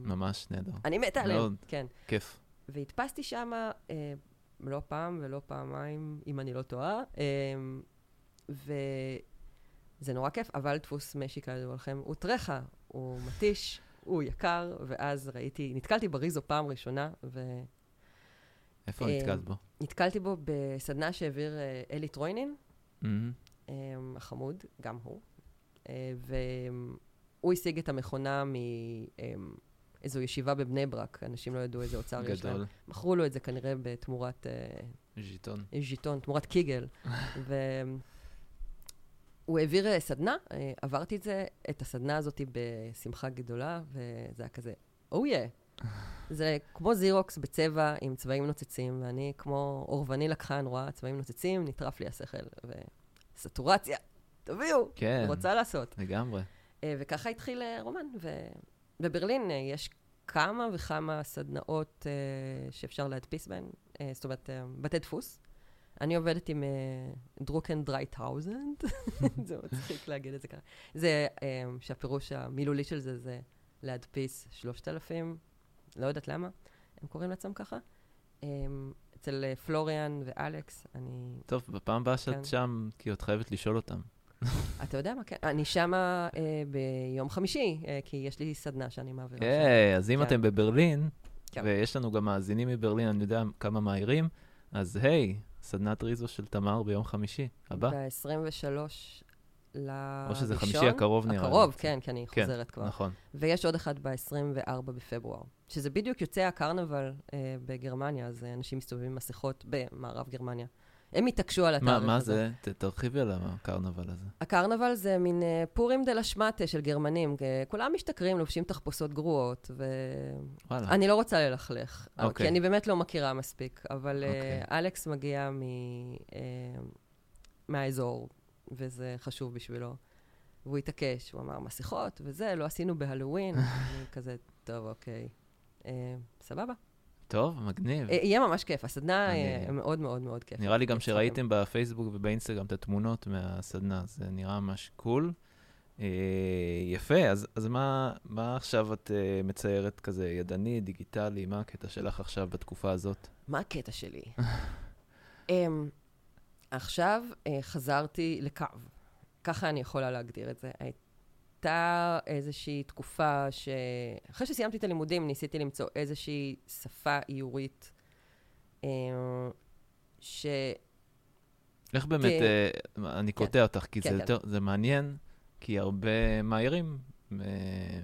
ממש נהדר. אני מתה עליהם, כן. כיף. והדפסתי שם לא פעם ולא פעמיים, אם אני לא טועה, וזה נורא כיף, אבל דפוס משי כידוע לכם הוא טרחה, הוא מתיש, הוא יקר, ואז ראיתי, נתקלתי בריזו פעם ראשונה, ו... איפה נתקלת בו? נתקלתי בו בסדנה שהעביר אה, אלי טרוינין, mm-hmm. החמוד, גם הוא. אה, והוא השיג את המכונה מאיזו ישיבה בבני ברק, אנשים לא ידעו איזה אוצר יש להם. מכרו לו את זה כנראה בתמורת... ז'יטון. ז'יטון, תמורת קיגל. והוא העביר סדנה, עברתי את זה, את הסדנה הזאת בשמחה גדולה, וזה היה כזה, או oh. Yeah. זה כמו זירוקס בצבע עם צבעים נוצצים, ואני כמו אורבני לקחן, רואה צבעים נוצצים, נטרף לי השכל, וסטורציה, תביאו, כן, רוצה לעשות. לגמרי. אה, וככה התחיל אה, רומן, ובברלין אה, יש כמה וכמה סדנאות שאפשר להדפיס בהן, זאת אומרת, בתי דפוס. אני עובדת עם Drucken Dreitausend, זה מצחיק להגיד את זה ככה. זה שהפירוש המילולי של זה זה להדפיס 3,000 לא יודעת למה, הם קוראים לעצמם ככה. אמ, אצל אה, פלוריאן ואלכס, אני... טוב, בפעם הבאה שאת כן. שם, כי את חייבת לשאול אותם. אתה יודע מה, כן. אני שמה אה, ביום חמישי, אה, כי יש לי סדנה שאני מעבירה. כן, אז אם כן. אתם בברלין, כן. ויש לנו גם מאזינים מברלין, אני יודע כמה מהירים, אז היי, סדנת ריזו של תמר ביום חמישי, הבא. ב-23 לראשון. או שזה חמישי הקרוב נראה לי. הקרוב, כן, כי אני כן, חוזרת כבר. נכון. ויש עוד אחד ב-24 בפברואר, שזה בדיוק יוצא הקרנבל אה, בגרמניה, אז אה, אנשים מסתובבים עם מסכות במערב גרמניה. הם התעקשו על התאריך הזה. מה זה? תרחיבי על הקרנבל הזה. הקרנבל זה מין uh, פורים דה לשמטה של גרמנים. כולם משתכרים, לובשים תחפושות גרועות, ואני לא רוצה ללכלך, okay. אוקיי. כי אני באמת לא מכירה מספיק, אבל okay. אוקיי. uh, אלכס מגיע מ, uh, מהאזור, וזה חשוב בשבילו. והוא התעקש, הוא אמר, מסכות וזה, לא עשינו בהלואוין. אני כזה, טוב, אוקיי, אה, סבבה. טוב, מגניב. אה, יהיה ממש כיף, הסדנה אני... מאוד מאוד מאוד כיף. נראה לי גם שראיתם בפייסבוק ובאינסטגרם את התמונות מהסדנה, זה נראה ממש קול. אה, יפה, אז, אז מה, מה עכשיו את אה, מציירת כזה ידני, דיגיטלי? מה הקטע שלך עכשיו בתקופה הזאת? מה הקטע שלי? um, עכשיו אה, חזרתי לקו. ככה אני יכולה להגדיר את זה. הייתה איזושהי תקופה ש... אחרי שסיימתי את הלימודים, ניסיתי למצוא איזושהי שפה איורית אה, ש... איך באמת, כ... אה, אני כן. קוטע אותך, כי כן, זה, כן. יותר, זה מעניין, כי הרבה מהירים, אה,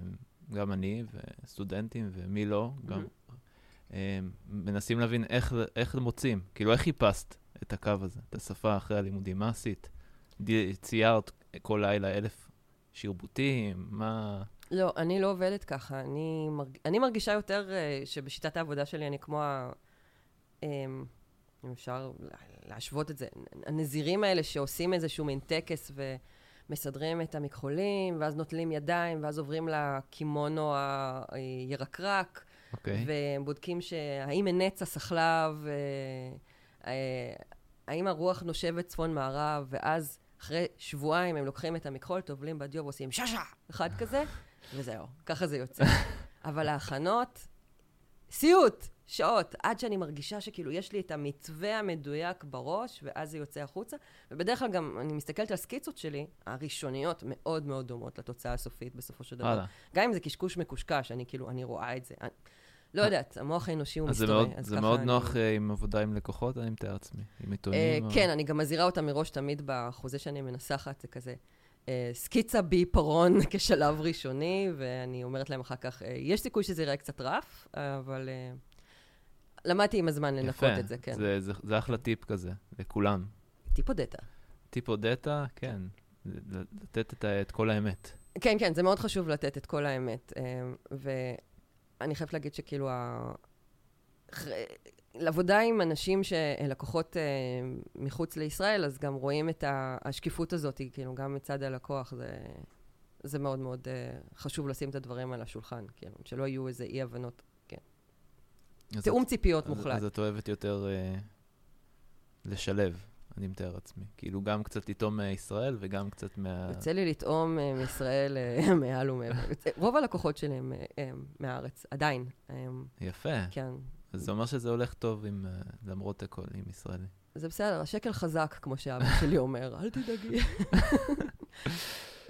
גם אני וסטודנטים ומי לא, גם mm-hmm. מנסים להבין איך, איך מוצאים, כאילו איך חיפשת את הקו הזה, את השפה אחרי הלימודים? מה עשית? ציירת כל לילה אלף שרבוטים? מה... לא, אני לא עובדת ככה. אני, מרג... אני מרגישה יותר uh, שבשיטת העבודה שלי אני כמו ה... Um, אם אפשר להשוות את זה, הנזירים האלה שעושים איזשהו מין טקס ומסדרים את המכחולים, ואז נוטלים ידיים, ואז עוברים לקימונו הירקרק, okay. אוקיי. ובודקים שהאם אין נץ הסחלב, אה, האם הרוח נושבת צפון-מערב, ואז אחרי שבועיים הם לוקחים את המכחול, טובלים בדיו ועושים ששה, אחד כזה, וזהו, ככה זה יוצא. אבל ההכנות, סיוט, שעות, עד שאני מרגישה שכאילו יש לי את המתווה המדויק בראש, ואז זה יוצא החוצה. ובדרך כלל גם, אני מסתכלת על סקיצות שלי, הראשוניות מאוד מאוד דומות לתוצאה הסופית בסופו של דבר. גם אם זה קשקוש מקושקש, אני כאילו, אני רואה את זה. אני, לא יודעת, המוח האנושי הוא מסתורי. זה מאוד נוח אה, עם עבודה עם לקוחות, אני מתאר לעצמי, עם עיתונים. אה, כן, אני גם מזהירה אותם מראש תמיד בחוזה שאני מנסחת, זה כזה. אה, סקיצה בעיפרון כשלב ראשוני, ואני אומרת להם אחר כך, יש סיכוי שזה יראה קצת רף, אבל למדתי עם הזמן לנקות את זה, כן. זה, זה, אחלה טיפ כזה, לכולם. טיפ הודית. טיפו דאטה, כן. ל- לתת את, ה- את כל האמת. כן, כן, זה מאוד חשוב לתת את כל האמת. ואני חייבת להגיד שכאילו, ה... לעבודה עם אנשים שלקוחות אה, מחוץ לישראל, אז גם רואים את השקיפות הזאת, כאילו, גם מצד הלקוח, זה, זה מאוד מאוד אה, חשוב לשים את הדברים על השולחן, כאילו, שלא יהיו איזה אי-הבנות. אז תיאום ציפיות אז- מוחלט. אז את אוהבת יותר אה, לשלב, אני מתאר לעצמי. כאילו, גם קצת לטעום מישראל וגם קצת מה... יוצא לי לטעום אה, מישראל אה, מעל ומעבר. יוצא- רוב הלקוחות שלי הם אה, מהארץ, עדיין. יפה. כן. אז זה אומר שזה הולך טוב עם, למרות הכל, עם ישראלי. זה בסדר, השקל חזק, כמו שאבא שלי אומר, אל תדאגי.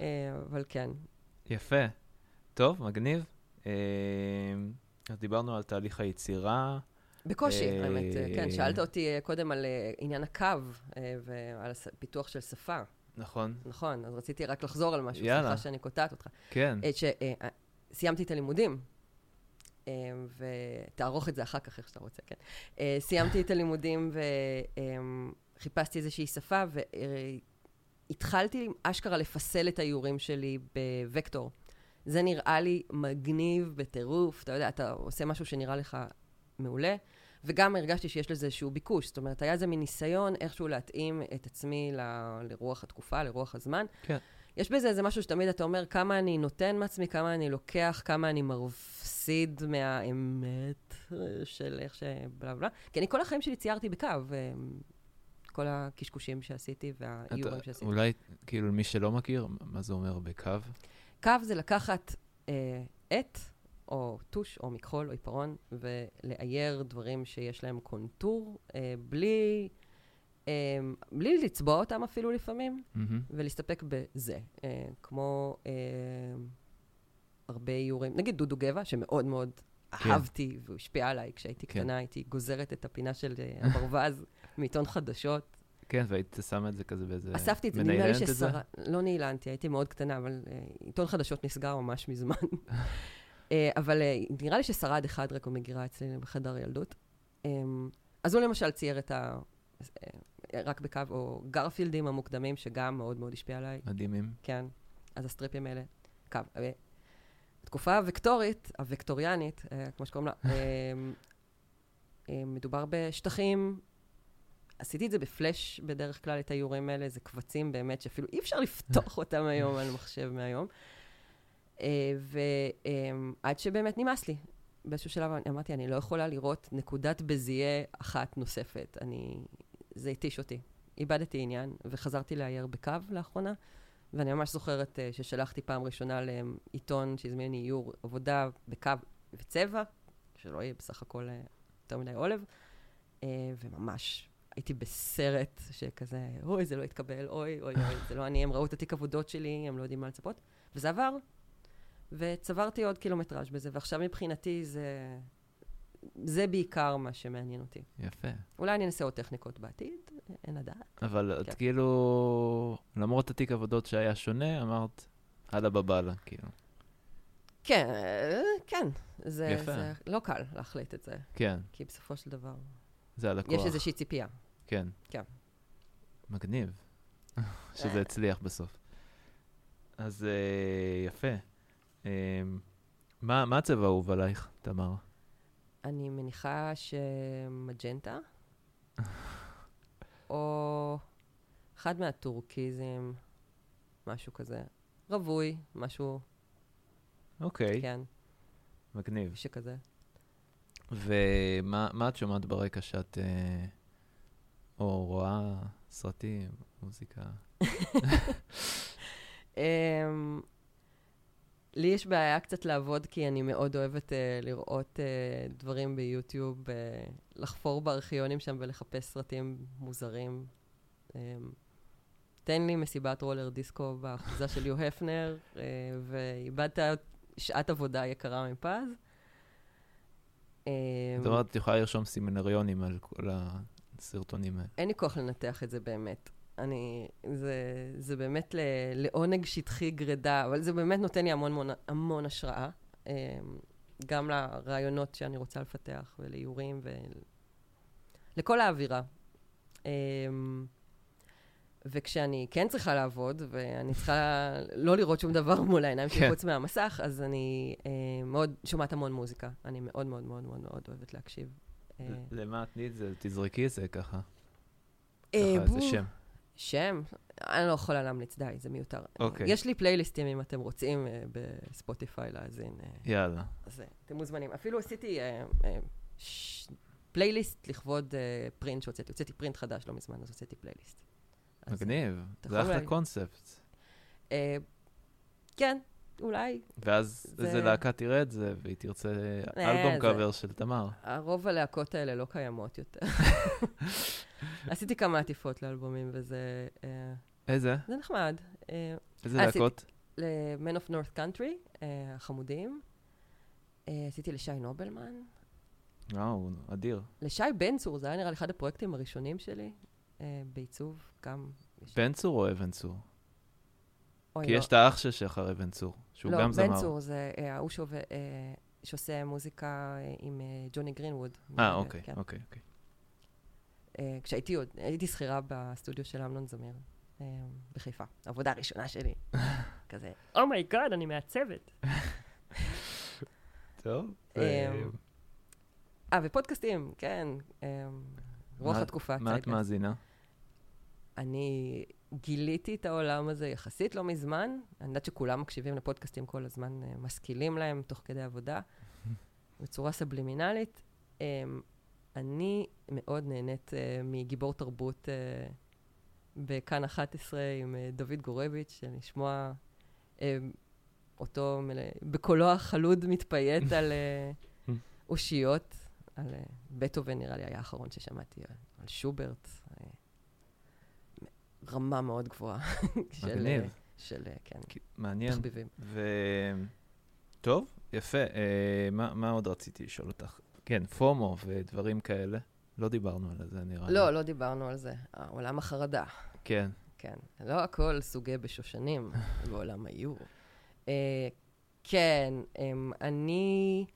אבל כן. יפה. טוב, מגניב. אז דיברנו על תהליך היצירה. בקושי, אה, האמת. כן, שאלת אותי אה, קודם על אה, עניין הקו ועל פיתוח של שפה. נכון. נכון, אז רציתי רק לחזור על משהו, יאללה. סליחה שאני קוטעת אותך. כן. שסיימתי את הלימודים, ותערוך את זה אחר כך, איך שאתה רוצה, כן. סיימתי את הלימודים וחיפשתי איזושהי שפה, והתחלתי אשכרה לפסל את האיורים שלי בוקטור. זה נראה לי מגניב בטירוף, אתה יודע, אתה עושה משהו שנראה לך מעולה, וגם הרגשתי שיש לזה איזשהו ביקוש. זאת אומרת, היה איזה מין ניסיון איכשהו להתאים את עצמי ל- לרוח התקופה, לרוח הזמן. כן. יש בזה איזה משהו שתמיד אתה אומר, כמה אני נותן מעצמי, כמה אני לוקח, כמה אני מפסיד מהאמת של איך ש... בלה בלה. כי אני כל החיים שלי ציירתי בקו, כל הקשקושים שעשיתי והאיורים שעשיתי. אולי, כאילו, למי שלא מכיר, מה זה אומר בקו? קו זה לקחת אה, עט, או טוש, או מכחול, או עיפרון, ולאייר דברים שיש להם קונטור, אה, בלי, אה, בלי לצבוע אותם אפילו לפעמים, מהמם. ולהסתפק בזה. אה, כמו אה, הרבה איורים, נגיד דודו גבע, שמאוד מאוד כן. אהבתי, והוא השפיע עליי כשהייתי כן. קטנה, הייתי גוזרת את הפינה של אה, הברווז מעיתון חדשות. כן, והיית שמה את זה כזה באיזה... אספתי את זה, נדמה לי? ששרה... לא נעלנתי, הייתי מאוד קטנה, אבל אה, עיתון חדשות נסגר ממש מזמן. אה, אבל אה, נראה לי ששרד אחד רק במגירה אצלי בחדר ילדות. אה, אז הוא למשל צייר את ה... רק בקו, או גרפילדים המוקדמים, שגם מאוד מאוד השפיע עליי. מדהימים. כן, אז הסטריפים האלה, קו. התקופה הוקטורית, הוקטוריאנית, כמו שקוראים לה, מדובר בשטחים, עשיתי את זה בפלאש בדרך כלל, את האיורים האלה, זה קבצים באמת שאפילו אי אפשר לפתוח אותם היום על מחשב מהיום. ועד שבאמת נמאס לי. באיזשהו שלב אמרתי, אני לא יכולה לראות נקודת בזייה אחת נוספת. אני... זה התיש אותי. איבדתי עניין, וחזרתי לאייר בקו לאחרונה, ואני ממש זוכרת uh, ששלחתי פעם ראשונה לעיתון שהזמין לי איור עבודה בקו וצבע, שלא יהיה בסך הכל uh, יותר מדי עולב, uh, וממש הייתי בסרט שכזה, אוי, זה לא התקבל, אוי, אוי, אוי, זה לא אני, הם ראו את התיק עבודות שלי, הם לא יודעים מה לצפות. וזה עבר, וצברתי עוד קילומטראז' בזה, ועכשיו מבחינתי זה, זה בעיקר מה שמעניין אותי. יפה. אולי אני אנסה עוד טכניקות בעתיד, אין לדעת. אבל את כן. כאילו, למרות התיק עבודות שהיה שונה, אמרת, אללה בבאללה, כאילו. כן, כן. זה, יפה. זה לא קל להחליט את זה, כן, כי בסופו של דבר זה הלקוח. יש איזושהי ציפייה. כן. כן. מגניב, שזה הצליח בסוף. אז אה, יפה. אה, מה מה הצבע האהוב עלייך, תמר? אני מניחה שמג'נטה, או אחד מהטורקיזם, משהו כזה. רווי, משהו, אוקיי, כן, מגניב. שכזה. ומה מה את שומעת ברקע שאת... אה, או רואה סרטים, מוזיקה? לי יש בעיה קצת לעבוד, כי אני מאוד אוהבת uh, לראות uh, דברים ביוטיוב, uh, לחפור בארכיונים שם ולחפש סרטים מוזרים. Um, תן לי מסיבת רולר דיסקו באחוזה של יו הפנר, uh, ואיבדת שעת עבודה יקרה מפז. Um, זאת אומרת, את יכולה לרשום סימנריונים על כל הסרטונים האלה. אין לי כוח לנתח את זה באמת. אני, זה, זה באמת ל, לעונג שטחי גרידה, אבל זה באמת נותן לי המון המון, המון השראה. אמ, גם לרעיונות שאני רוצה לפתח, ולאיורים, ולכל האווירה. אמ, וכשאני כן צריכה לעבוד, ואני צריכה לא לראות שום דבר מול העיניים שלי כן. חוץ מהמסך, אז אני אה, מאוד שומעת המון מוזיקה. אני מאוד מאוד מאוד מאוד מאוד אוהבת להקשיב. אה, למה את זה? תזרקי את זה ככה. אה, ככה, איזה. שם. שם? אני לא יכולה להמליץ, די, זה מיותר. אוקיי. יש לי פלייליסטים, אם אתם רוצים, אה, בספוטיפיי להאזין. אה, יאללה. אז אה, אתם מוזמנים. אפילו עשיתי ש- פלייליסט לכבוד פרינט שהוצאתי. הוצאתי פרינט חדש לא מזמן, אז הוצאתי פלייליסט. מגניב. זה אחלה קונספט. כן, אולי. ואז זה- איזה להקה תראה את זה, והיא תרצה אה, אלבום קאבר של תמר. הרוב הלהקות האלה לא קיימות יותר. עשיתי כמה עטיפות לאלבומים, וזה אה, איזה? זה נחמד. אה, איזה להקות? ל-Man of North Country, החמודים. עשיתי לשי נובלמן. וואו, אדיר. לשי בן צור, זה היה נראה לי אחד הפרויקטים הראשונים שלי בעיצוב, גם... בן צור או אבן צור? כי לא. יש את האח של שחר אבן צור, שהוא לא, גם זמר. בן צור זה אה, ההוא שעובד, אה, שעושה מוזיקה אה, עם אה, ג'וני גרינווד. אה, אוקיי, כן. אוקיי, אוקיי. אה, כשהייתי עוד, הייתי שכירה בסטודיו של אמנון זמיר, אה, בחיפה. העבודה הראשונה שלי. כזה, oh my god, אני מעצבת. טוב. אה, אה, ופודקאסטים, כן. אה, רוח מה- התקופה. מה את. מאזינה? אני גיליתי את העולם הזה יחסית לא מזמן. אני יודעת שכולם מקשיבים לפודקאסטים כל הזמן, אה, משכילים להם תוך כדי עבודה, בצורה סבלימינלית. אה, אני מאוד נהנית אה, מגיבור תרבות בכאן 11 עם דוד גורביץ', לשמוע אותו בקולו החלוד מתפייט על אושיות, על בטהובן נראה לי היה האחרון ששמעתי, על שוברט. אה, רמה מאוד גבוהה מגניב. אה, של, אה, כן, מעניין. תחביבים. ו... טוב, יפה. אה, מה, מה עוד רציתי לשאול אותך? כן, פומו ודברים כאלה. לא דיברנו על זה, נראה לי. לא, לא דיברנו על זה. אה, עולם החרדה, כן. כן. לא הכל סוגי בשושנים בעולם האיור. אה, כן, אמ, אני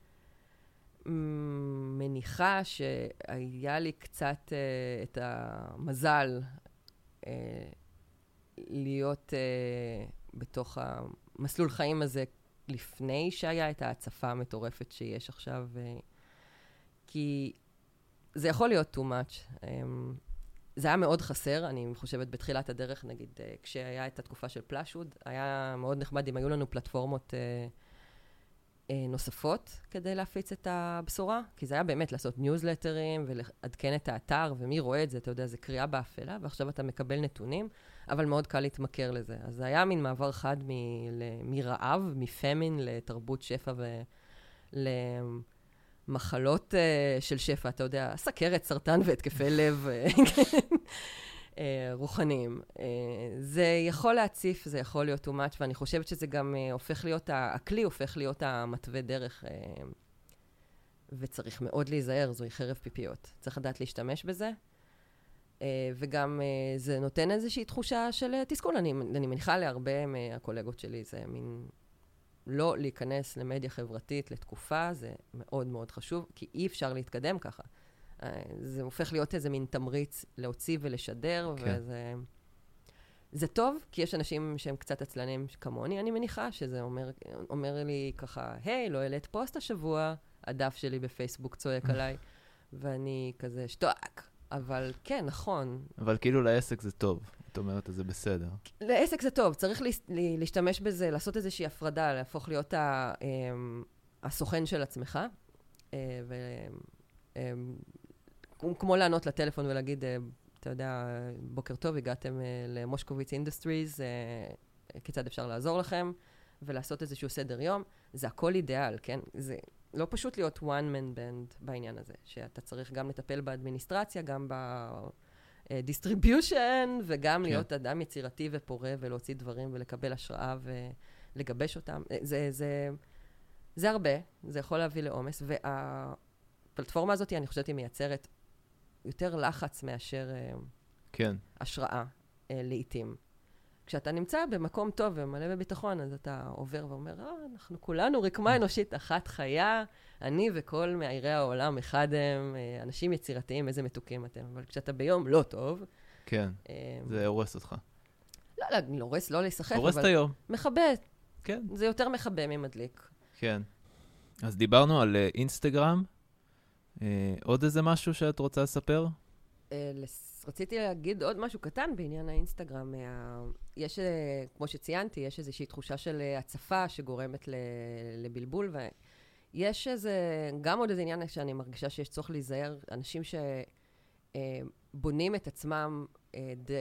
מ, מניחה שהיה לי קצת אה, את המזל אה, להיות אה, בתוך המסלול חיים הזה לפני שהיה את ההצפה המטורפת שיש עכשיו, אה, כי זה יכול להיות too much. אמ, זה היה מאוד חסר, אני חושבת בתחילת הדרך, נגיד, אה, כשהיה את התקופה של פלאשוד, היה מאוד נחמד אם היו לנו פלטפורמות אה, אה, נוספות כדי להפיץ את הבשורה, כי זה היה באמת לעשות ניוזלטרים ולעדכן את האתר, ומי רואה את זה, אתה יודע, זה קריאה באפלה, ועכשיו אתה מקבל נתונים, אבל מאוד קל להתמכר לזה. אז זה היה מין מעבר חד מ- ל- מרעב, מפמין לתרבות שפע ולמחלות uh, של שפע, אתה יודע, סכרת, סרטן והתקפי לב אה, רוחניים. Uh, זה יכול להציף, זה יכול להיות too much, ואני חושבת שזה גם uh, הופך להיות, הכלי הופך להיות המתווה דרך. Uh, וצריך מאוד להיזהר, זוהי חרב פיפיות. צריך לדעת להשתמש בזה. Uh, וגם uh, זה נותן איזושהי תחושה של uh, תסכול. אני, אני מניחה להרבה מהקולגות שלי, זה מין לא להיכנס למדיה חברתית לתקופה, זה מאוד מאוד חשוב, כי אי אפשר להתקדם ככה. Uh, זה הופך להיות איזה מין תמריץ להוציא ולשדר, כן. וזה... זה טוב, כי יש אנשים שהם קצת עצלנים כמוני, אני מניחה, שזה אומר, אומר לי ככה, היי, לא העלית פוסט השבוע, הדף שלי בפייסבוק צועק עליי, ואני כזה, שטוק. אבל כן, נכון, אבל כאילו לעסק זה טוב. את אומרת, זה בסדר. לעסק זה טוב, צריך להס- ל- להשתמש בזה, לעשות איזושהי הפרדה, להפוך להיות ה, אמ, הסוכן של עצמך, אה, ו... כמו- לענות לטלפון ולהגיד, אה, אתה יודע, בוקר טוב, הגעתם אה, למושקוביץ Industries, אה, כיצד אפשר לעזור לכם, ולעשות איזשהו סדר יום. זה הכל אידיאל, כן? זה לא פשוט להיות one man band בעניין הזה, שאתה צריך גם לטפל באדמיניסטרציה, גם ב... distribution, וגם כן. להיות אדם יצירתי ופורה ולהוציא דברים ולקבל השראה ולגבש אותם. זה, זה, זה הרבה, זה יכול להביא לעומס, והפלטפורמה הזאת, אני חושבת, היא מייצרת יותר לחץ מאשר אה, כן. השראה אה, לעיתים. כשאתה נמצא במקום טוב ומלא בביטחון, אז אתה עובר ואומר, אה, אנחנו כולנו רקמה אנושית אחת חיה, אני וכל מאיירי העולם אחד הם, אה, אנשים יצירתיים, איזה מתוקים אתם. אבל כשאתה ביום לא טוב, כן, זה הורס אותך. לא, לא, לא הורס, לא להיסחף, הורס את אבל היום. מכבה. כן, זה יותר מכבה ממדליק. כן. אז דיברנו על אינסטגרם. אה, עוד איזה משהו שאת רוצה לספר? אה, רציתי להגיד עוד משהו קטן בעניין האינסטגרם. מה- יש, אה, כמו שציינתי, יש איזושהי תחושה של אה, הצפה שגורמת לבלבול, ויש איזה, גם עוד איזה עניין שאני מרגישה שיש צורך להיזהר, אנשים שבונים את עצמם אה, ד...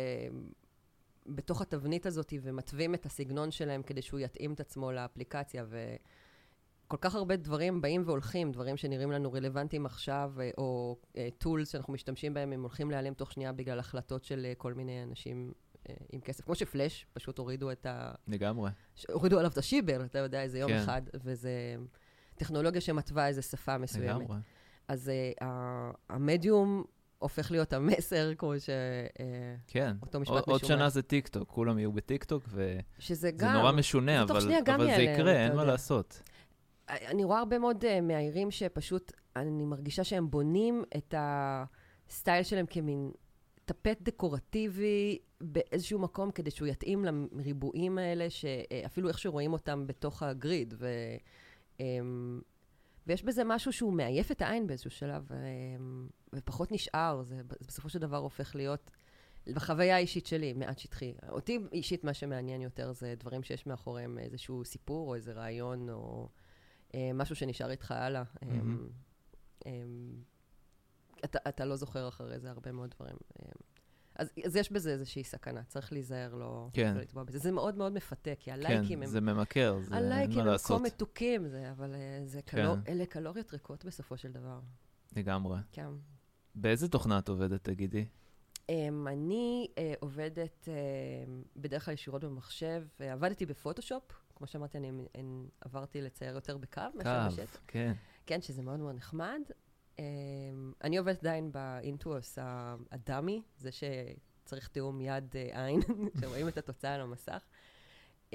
בתוך התבנית הזאת ומתווים את הסגנון שלהם כדי שהוא יתאים את עצמו לאפליקציה, ו... כל כך הרבה דברים באים והולכים, דברים שנראים לנו רלוונטיים עכשיו, אה, או tools שאנחנו משתמשים בהם, הם הולכים להיעלם תוך שנייה בגלל החלטות של אה, כל מיני אנשים אה, עם כסף. כמו שפלאש, פשוט הורידו את ה... לגמרי. הורידו עליו את השיבר, אתה יודע, איזה יום כן. אחד, וזה טכנולוגיה שמתווה איזה שפה מסוימת. לגמרי. אז אה, ה- המדיום הופך להיות המסר, כמו ש... אה, כן. אותו משפט עוד- עוד. שנה זה טיק טוק, כולם יהיו בטיק טוק, וזה שזה גם... נורא משונה, זה אבל אבל זה יקרה, אין מה. לעשות. אני רואה הרבה מאוד uh, מאיירים שפשוט, אני מרגישה שהם בונים את הסטייל שלהם כמין טפט דקורטיבי באיזשהו מקום כדי שהוא יתאים לריבועים האלה, שאפילו איך שרואים אותם בתוך הגריד. ו, um, ויש בזה משהו שהוא מעייף את העין באיזשהו שלב, um, ופחות נשאר. זה בסופו של דבר הופך להיות, בחוויה האישית שלי, מעט שטחי. אותי אישית מה שמעניין יותר זה דברים שיש מאחוריהם איזשהו סיפור או איזה רעיון או... אה, משהו שנשאר איתך הלאה. אה, מהמם. אה, אתה, אתה לא זוכר אחרי זה הרבה מאוד דברים. אה, אז, אז יש בזה איזושהי סכנה, צריך להיזהר לא, כן. לא לטבוע בזה. זה מאוד מאוד מפתה, כי כן, הלייקים הם... זה ממכר, זה אין הלייקים מה הם כה לעשות. מתוקים, זה, אבל אה, זה כן. קלור, אלה קלוריות ריקות בסופו של דבר. לגמרי. כן. באיזה תוכנה את עובדת, תגידי? Um, אני uh, עובדת uh, בדרך כלל ישירות במחשב, uh, עבדתי בפוטושופ, כמו שאמרתי, אני, אני עברתי לצייר יותר בקו מאשר בשטח. קו, כן. כן, שזה מאוד מאוד נחמד. Um, אני עובדת עדיין באינטואוס הדמי, זה שצריך תיאום יד uh, עין, שרואים את התוצאה על המסך. Um,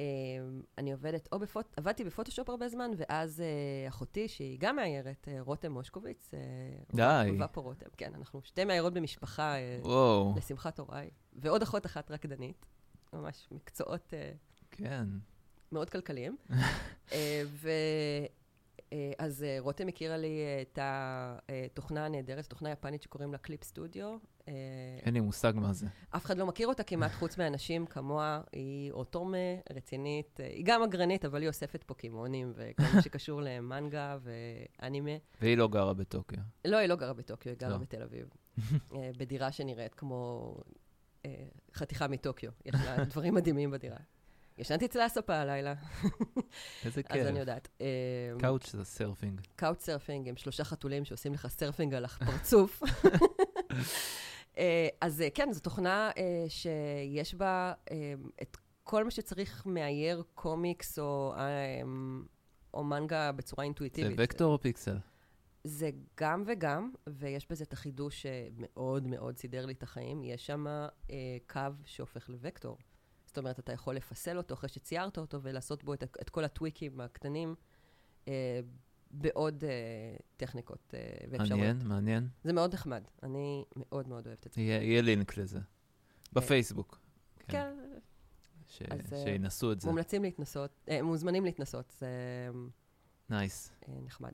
אני עובדת, או בפוט... עבדתי בפוטושופ הרבה זמן, ואז uh, אחותי, שהיא גם מאיירת, uh, רותם מושקוביץ. Uh, די. ופו רותם, כן, אנחנו שתי מאיירות במשפחה, uh, לשמחת הוריי. ועוד אחות אחת רקדנית. ממש מקצועות uh, כן. מאוד כלכליים. אה, ו... אה, אז אה, רותם הכירה לי את התוכנה הנהדרת, תוכנה יפנית שקוראים לה קליפ סטודיו. אין לי מושג מה זה. אף אחד לא מכיר אותה כמעט חוץ מאנשים כמוה. היא אוטומה, רצינית, היא גם אגרנית, אבל היא אוספת פוקימונים וכל מה שקשור למנגה ואנימה. והיא לא גרה בטוקיו. לא, היא לא גרה בטוקיו, היא גרה לא. בתל אביב. בדירה שנראית כמו חתיכה מטוקיו. יש לה דברים מדהימים בדירה. ישנתי אצלה ספה הלילה, איזה אז אני כיף. יודעת. אה, couch זה surfing. couch surfing עם שלושה חתולים שעושים לך surfing על הפרצוף. אה, אז אה, כן, זו תוכנה אה, שיש בה את כל מה שצריך מאייר קומיקס או, אה, או מנגה בצורה זה אינטואיטיבית. וקטור או פיקסל? זה גם וגם, ויש בזה את החידוש שמאוד מאוד סידר לי את החיים. יש שם אה, קו שהופך לוקטור. זאת אומרת, אתה יכול לפסל אותו אחרי שציירת אותו ולעשות בו את, את כל הטוויקים הקטנים אה, בעוד אה, טכניקות אה, ואפשרויות. מעניין, מעניין. זה מאוד נחמד. אני מאוד מאוד אוהבת את זה. יהיה יהיה לינק לזה. בפייסבוק. כן. כן, ש- אז, אה, שינסו את זה. מומלצים להתנסות, אה, מוזמנים להתנסות, זה nice. אה, נחמד.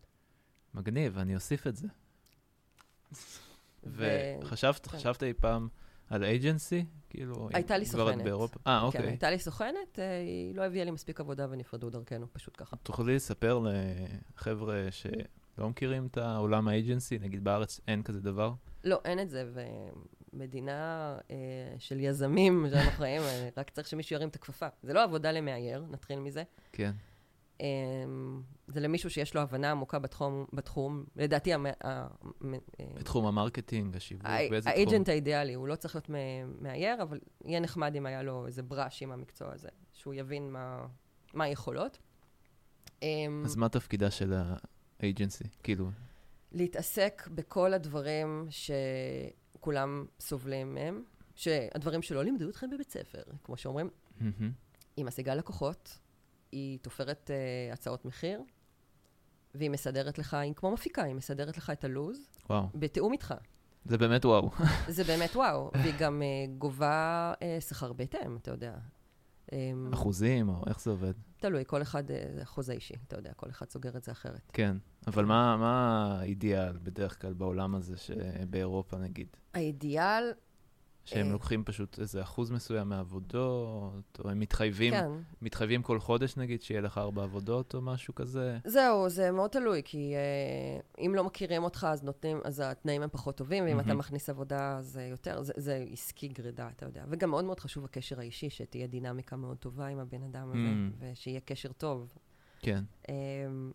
מגניב, אני אוסיף את זה. ו- וחשבת, כן. חשבת אי פעם על agency? כאילו, הייתה לי כבר את סוכנת. באירופה? אה, כן, אוקיי. הייתה לי סוכנת, אה, היא לא הביאה לי מספיק עבודה ונפרדו דרכנו, פשוט ככה. תוכלי לספר לחבר'ה שלא מכירים את העולם ה agency, נגיד בארץ אין כזה דבר? לא, אין את זה, ומדינה אה, של יזמים שאנחנו חיים, אה, רק צריך שמישהו ירים את הכפפה. זה לא עבודה למאייר, נתחיל מזה. כן. אה, זה למישהו שיש לו הבנה עמוקה בתחום, בתחום. לדעתי, המ- אה, בתחום ה marketing, השיווק, באיזה תחום? ה agent האידיאלי, הוא לא צריך להיות מאייר, אבל יהיה נחמד אם היה לו איזה בראש עם המקצוע הזה, שהוא יבין מה, מה היכולות. אה, אז מה תפקידה של ה agency? כאילו, להתעסק בכל הדברים שכולם סובלים מהם, שהדברים שלא לימדו אתכם בבית ספר, כמו שאומרים. היא משיגה לקוחות, היא תופרת uh, הצעות מחיר, והיא מסדרת לך, היא כמו מפיקה, היא מסדרת לך את הלו"ז, וואו, בתיאום איתך. זה באמת וואו. זה באמת וואו, והיא גם אה, גובה אה, שכר בהתאם, אתה יודע. אמ, אחוזים, או איך זה עובד? תלוי, כל אחד, זה חוזה אישי, אתה יודע, כל אחד סוגר את זה אחרת. כן, אבל מה מה האידיאל בדרך כלל בעולם הזה, שבאירופה נגיד? האידיאל, שהם אה. לוקחים פשוט איזה אחוז מסוים מהעבודות, או הם מתחייבים, כן. מתחייבים כל חודש נגיד, שיהיה לך ארבע עבודות או משהו כזה? זהו, זה מאוד תלוי, כי אה, אם לא מכירים אותך, אז נותנים, אז התנאים הם פחות טובים, ואם אתה מהמם. מכניס עבודה, זה יותר, זה, זה עסקי גרידה, אתה יודע. וגם מאוד מאוד חשוב הקשר האישי, שתהיה דינמיקה מאוד טובה עם הבן אדם הזה, Mm. ושיהיה קשר טוב. כן. אמ,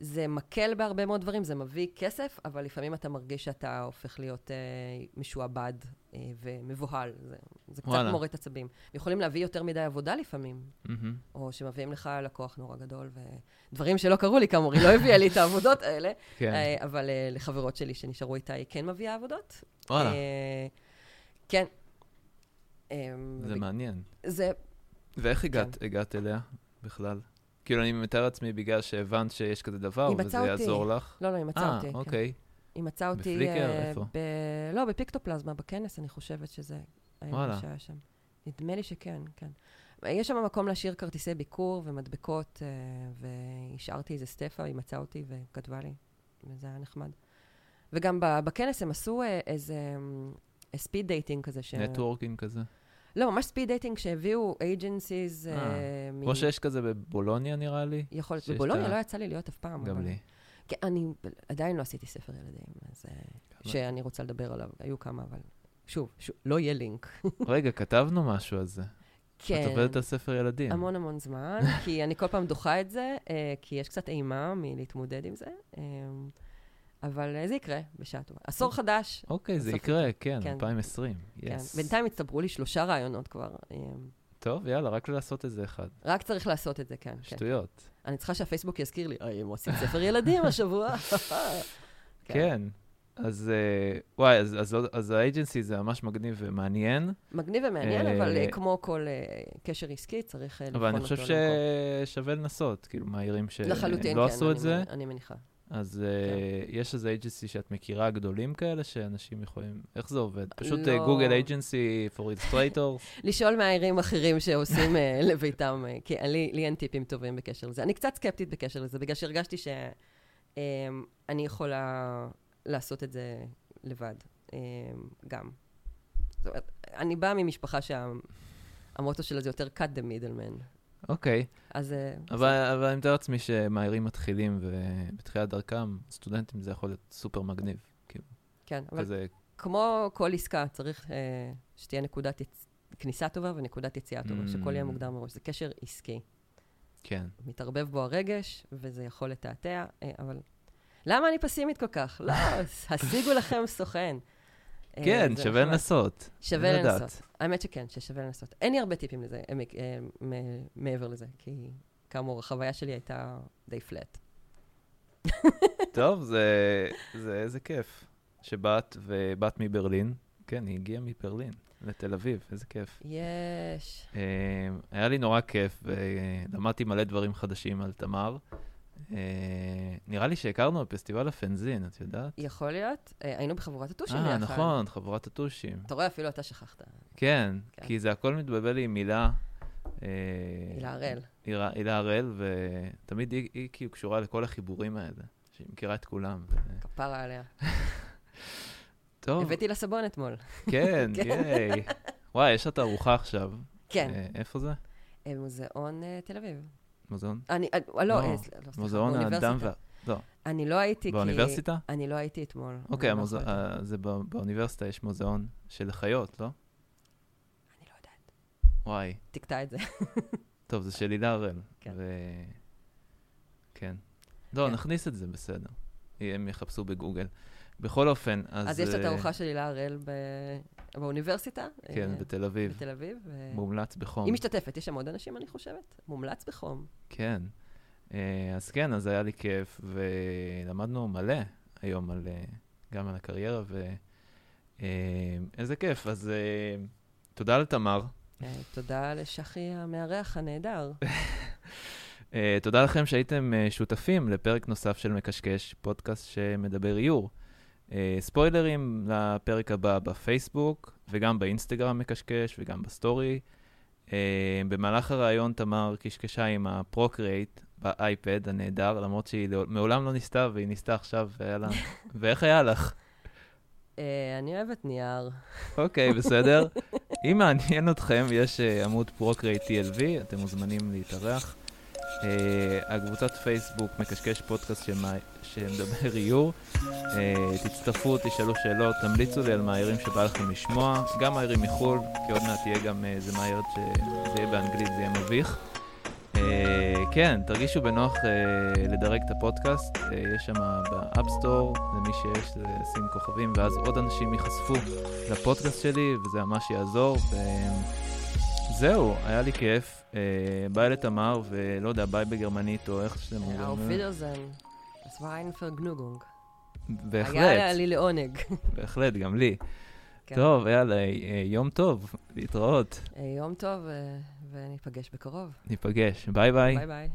זה מקל בהרבה מאוד דברים, זה מביא כסף, אבל לפעמים אתה מרגיש שאתה הופך להיות אה, משועבד אה, ומבוהל. זה, זה קצת וואלה. מורט עצבים. יכולים להביא יותר מדי עבודה לפעמים, מהמם. או שמביאים לך לקוח נורא גדול, ודברים שלא קרו לי, כאמור, היא לא הביאה לי את העבודות האלה, כן, אה, אבל אה, לחברות שלי שנשארו איתה, היא כן מביאה עבודות. וואלה, אה, כן. אה, זה ו- מעניין. זה, ואיך כן. הגעת הגעת אליה בכלל? כאילו, אני מתאר לעצמי בגלל שהבנת שיש כזה דבר, וזה אותי. יעזור לך. לא, לא, היא מצאה אה, אותי. כן. אוקיי. היא מצאה אותי... בפליקר? אה, איפה? ב... לא, בפיקטופלזמה, בכנס, אני חושבת שזה וואלה. שהיה שם. נדמה לי שכן, כן. יש שם מקום להשאיר כרטיסי ביקור ומדבקות, אה, והשארתי איזה סטפה, היא מצאה אותי וכתבה לי, וזה היה נחמד. וגם בכנס הם עשו אה, איזה speed dating כזה. ש... networking כזה. לא, ממש speed dating שהביאו agencies. אה, כמו שיש כזה בבולוניה, נראה לי. יכול להיות. בבולוניה לא יצא לי להיות אף פעם. גם אבל- לי. כן, אני עדיין לא עשיתי ספר ילדים, אז... אה? שאני רוצה לדבר עליו. היו כמה, אבל... שוב, שוב לא יהיה לינק. רגע, כתבנו משהו על זה. כן. את עובדת על ספר ילדים. המון המון זמן, כי אני כל פעם דוחה את זה, אה, כי יש קצת אימה מלהתמודד עם זה, אה, אבל אה, זה יקרה בשעה טובה. עשור חדש, אוקיי, זה יקרה, כן, כן. 2020. כן. יס. בינתיים הצטברו לי שלושה רעיונות כבר. אה, טוב, יאללה, רק לעשות איזה אחד. רק צריך לעשות את זה, כן. כן. שטויות. אני צריכה שהפייסבוק יזכיר לי, "היי, הם עושים ספר ילדים השבוע. כן. כן. אז אה, וואי, אז- אז עוד- אז האג'נסי זה ממש מגניב ומעניין, מגניב ומעניין, אה, אבל אה, כמו כל אה, קשר עסקי, צריך אה, לבחון אבל אותו. אני חושב. ששווה לנסות, כאילו, מהעירים לחלוטין, שלא כן, עשו את זה, מ- אני מניחה. אז אה, יש איזה אג'נסי שאת מכירה גדולים כאלה, שאנשים יכולים, איך זה עובד? פשוט לא. גוגל אג'נסי for illustrators? לשאול מהעירים אחרים שעושים אה, לביתם, אה, כי לי, לי אין טיפים טובים בקשר לזה. אני קצת סקפטית בקשר לזה, בגלל שהרגשתי שאני יכולה לעשות את זה לבד, אה, גם. זאת אומרת, אני באה ממשפחה שהמוטו שלה זה יותר cut the middleman. אוקיי, אז... אה, אבל אבל אני מתאר לעצמי שמהעירים מתחילים, ובתחילת דרכם, סטודנטים זה יכול להיות סופר מגניב. כאילו, כן, אבל כזה, כמו כל עסקה, צריך אה, שתהיה נקודת יצ... כניסה טובה ונקודת יציאה טובה, Mm. שהכל יהיה מוגדר מראש. זה קשר עסקי. כן. מתערבב בו הרגש, וזה יכול לתעתע, אה, אבל למה אני פסימית כל כך? לא, השיגו לכם סוכן. אה, כן, זה שווה. לנסות. שווה לדעת. לנסות. האמת שכן, ששווה לנסות. אין לי הרבה טיפים לזה, אה, אה, מעבר לזה, כי כאמור, החוויה שלי הייתה די פלט. טוב, זה, זה איזה כיף שבאת, ובאת מברלין. כן, היא הגיעה מברלין לתל אביב, איזה כיף. יש. אה, היה לי נורא כיף, ולמדתי מלא דברים חדשים על תמר. אה, נראה לי שהכרנו בפסטיבל הפנזין, את יודעת? יכול להיות. אה, היינו בחבורת הטושים אה, ביחד. נכון, חבורת הטושים. אתה רואה, אפילו אתה שכחת. כן, כן. כי זה הכל מתבלבל לי עם מילה. אה, הילה הראל. הילה- הילה הראל, ותמיד היא, כאילו קשורה לכל החיבורים האלה, שהיא מכירה את כולם. כפרה עליה. טוב, הבאתי לה סבון אתמול. כן, כן. ייי. וואי, יש לה תערוכה עכשיו. כן, אה, איפה זה? אה, מוזיאון אה, תל אביב. מוזיאון? אני, אה, לא, לא, אה, לא, סליחה, מוזיאון האדם באוניברסיטה. וה... לא, אני לא הייתי כי... באוניברסיטה? אני לא הייתי אתמול. אוקיי, אני לא המוז- יכולתי. אה, זה בא- באוניברסיטה יש מוזיאון של חיות, לא? אני לא יודעת. וואי. תקטע את זה. טוב, זה של הילה הראל. כן. ו... כן. לא, כן. נכניס את זה, בסדר. הם יחפשו בגוגל. בכל אופן, אז... אז יש את התערוכה של הילה הראל ב- באוניברסיטה. כן, אה, בתל אביב. בתל אביב. ו- מומלץ בחום. היא משתתפת, יש שם עוד אנשים, אני חושבת. מומלץ בחום. כן. אה, אז כן, אז היה לי כיף, ולמדנו מלא היום על, אה, גם על הקריירה, ואיזה כיף. אז אה, תודה לתמר. אה, תודה לשחי המארח הנהדר. אה, תודה לכם שהייתם אה, שותפים לפרק נוסף של מקשקש, פודקאסט שמדבר איור. אה, ספוילרים לפרק הבא בפייסבוק, וגם באינסטגרם מקשקש, וגם בסטורי. אה, במהלך הראיון תמר קשקשה עם ה Procreate באייפד הנהדר, למרות שהיא לא- מעולם לא ניסתה, והיא ניסתה עכשיו, והיה לה... ואיך היה לך? אה, אני אוהבת נייר. אוקיי, בסדר. אם מעניין אתכם, יש עמוד Procreate TLV, אתם מוזמנים להתארח. הקבוצת פייסבוק מקשקש פודקאסט שמדבר איור. אה, תצטרפו, תשאלו שאלות, תמליצו לי על מאיירים שבא לכם לשמוע, גם מאיירים מחו"ל, כי עוד מעט יהיה גם אה, איזה מאיירת שזה יהיה באנגלית, זה יהיה מביך. אה, כן, תרגישו בנוח אה, לדרג את הפודקאסט, אה, יש שם ב App Store, למי שיש, זה שים כוכבים, ואז עוד אנשים ייחשפו לפודקאסט שלי, וזה ממש יעזור. וזהו, היה לי כיף. אה, ביי לתמר, ולא יודע, ביי בגרמנית, או איך שאתם אומרים. auf War ein Vergnügen. היה בהחלט, לי לעונג. בהחלט, גם לי. כן. טוב, יאללה, אה, יום טוב, להתראות, אה, יום טוב, אה, וניפגש בקרוב. ניפגש. ביי ביי. ביי ביי.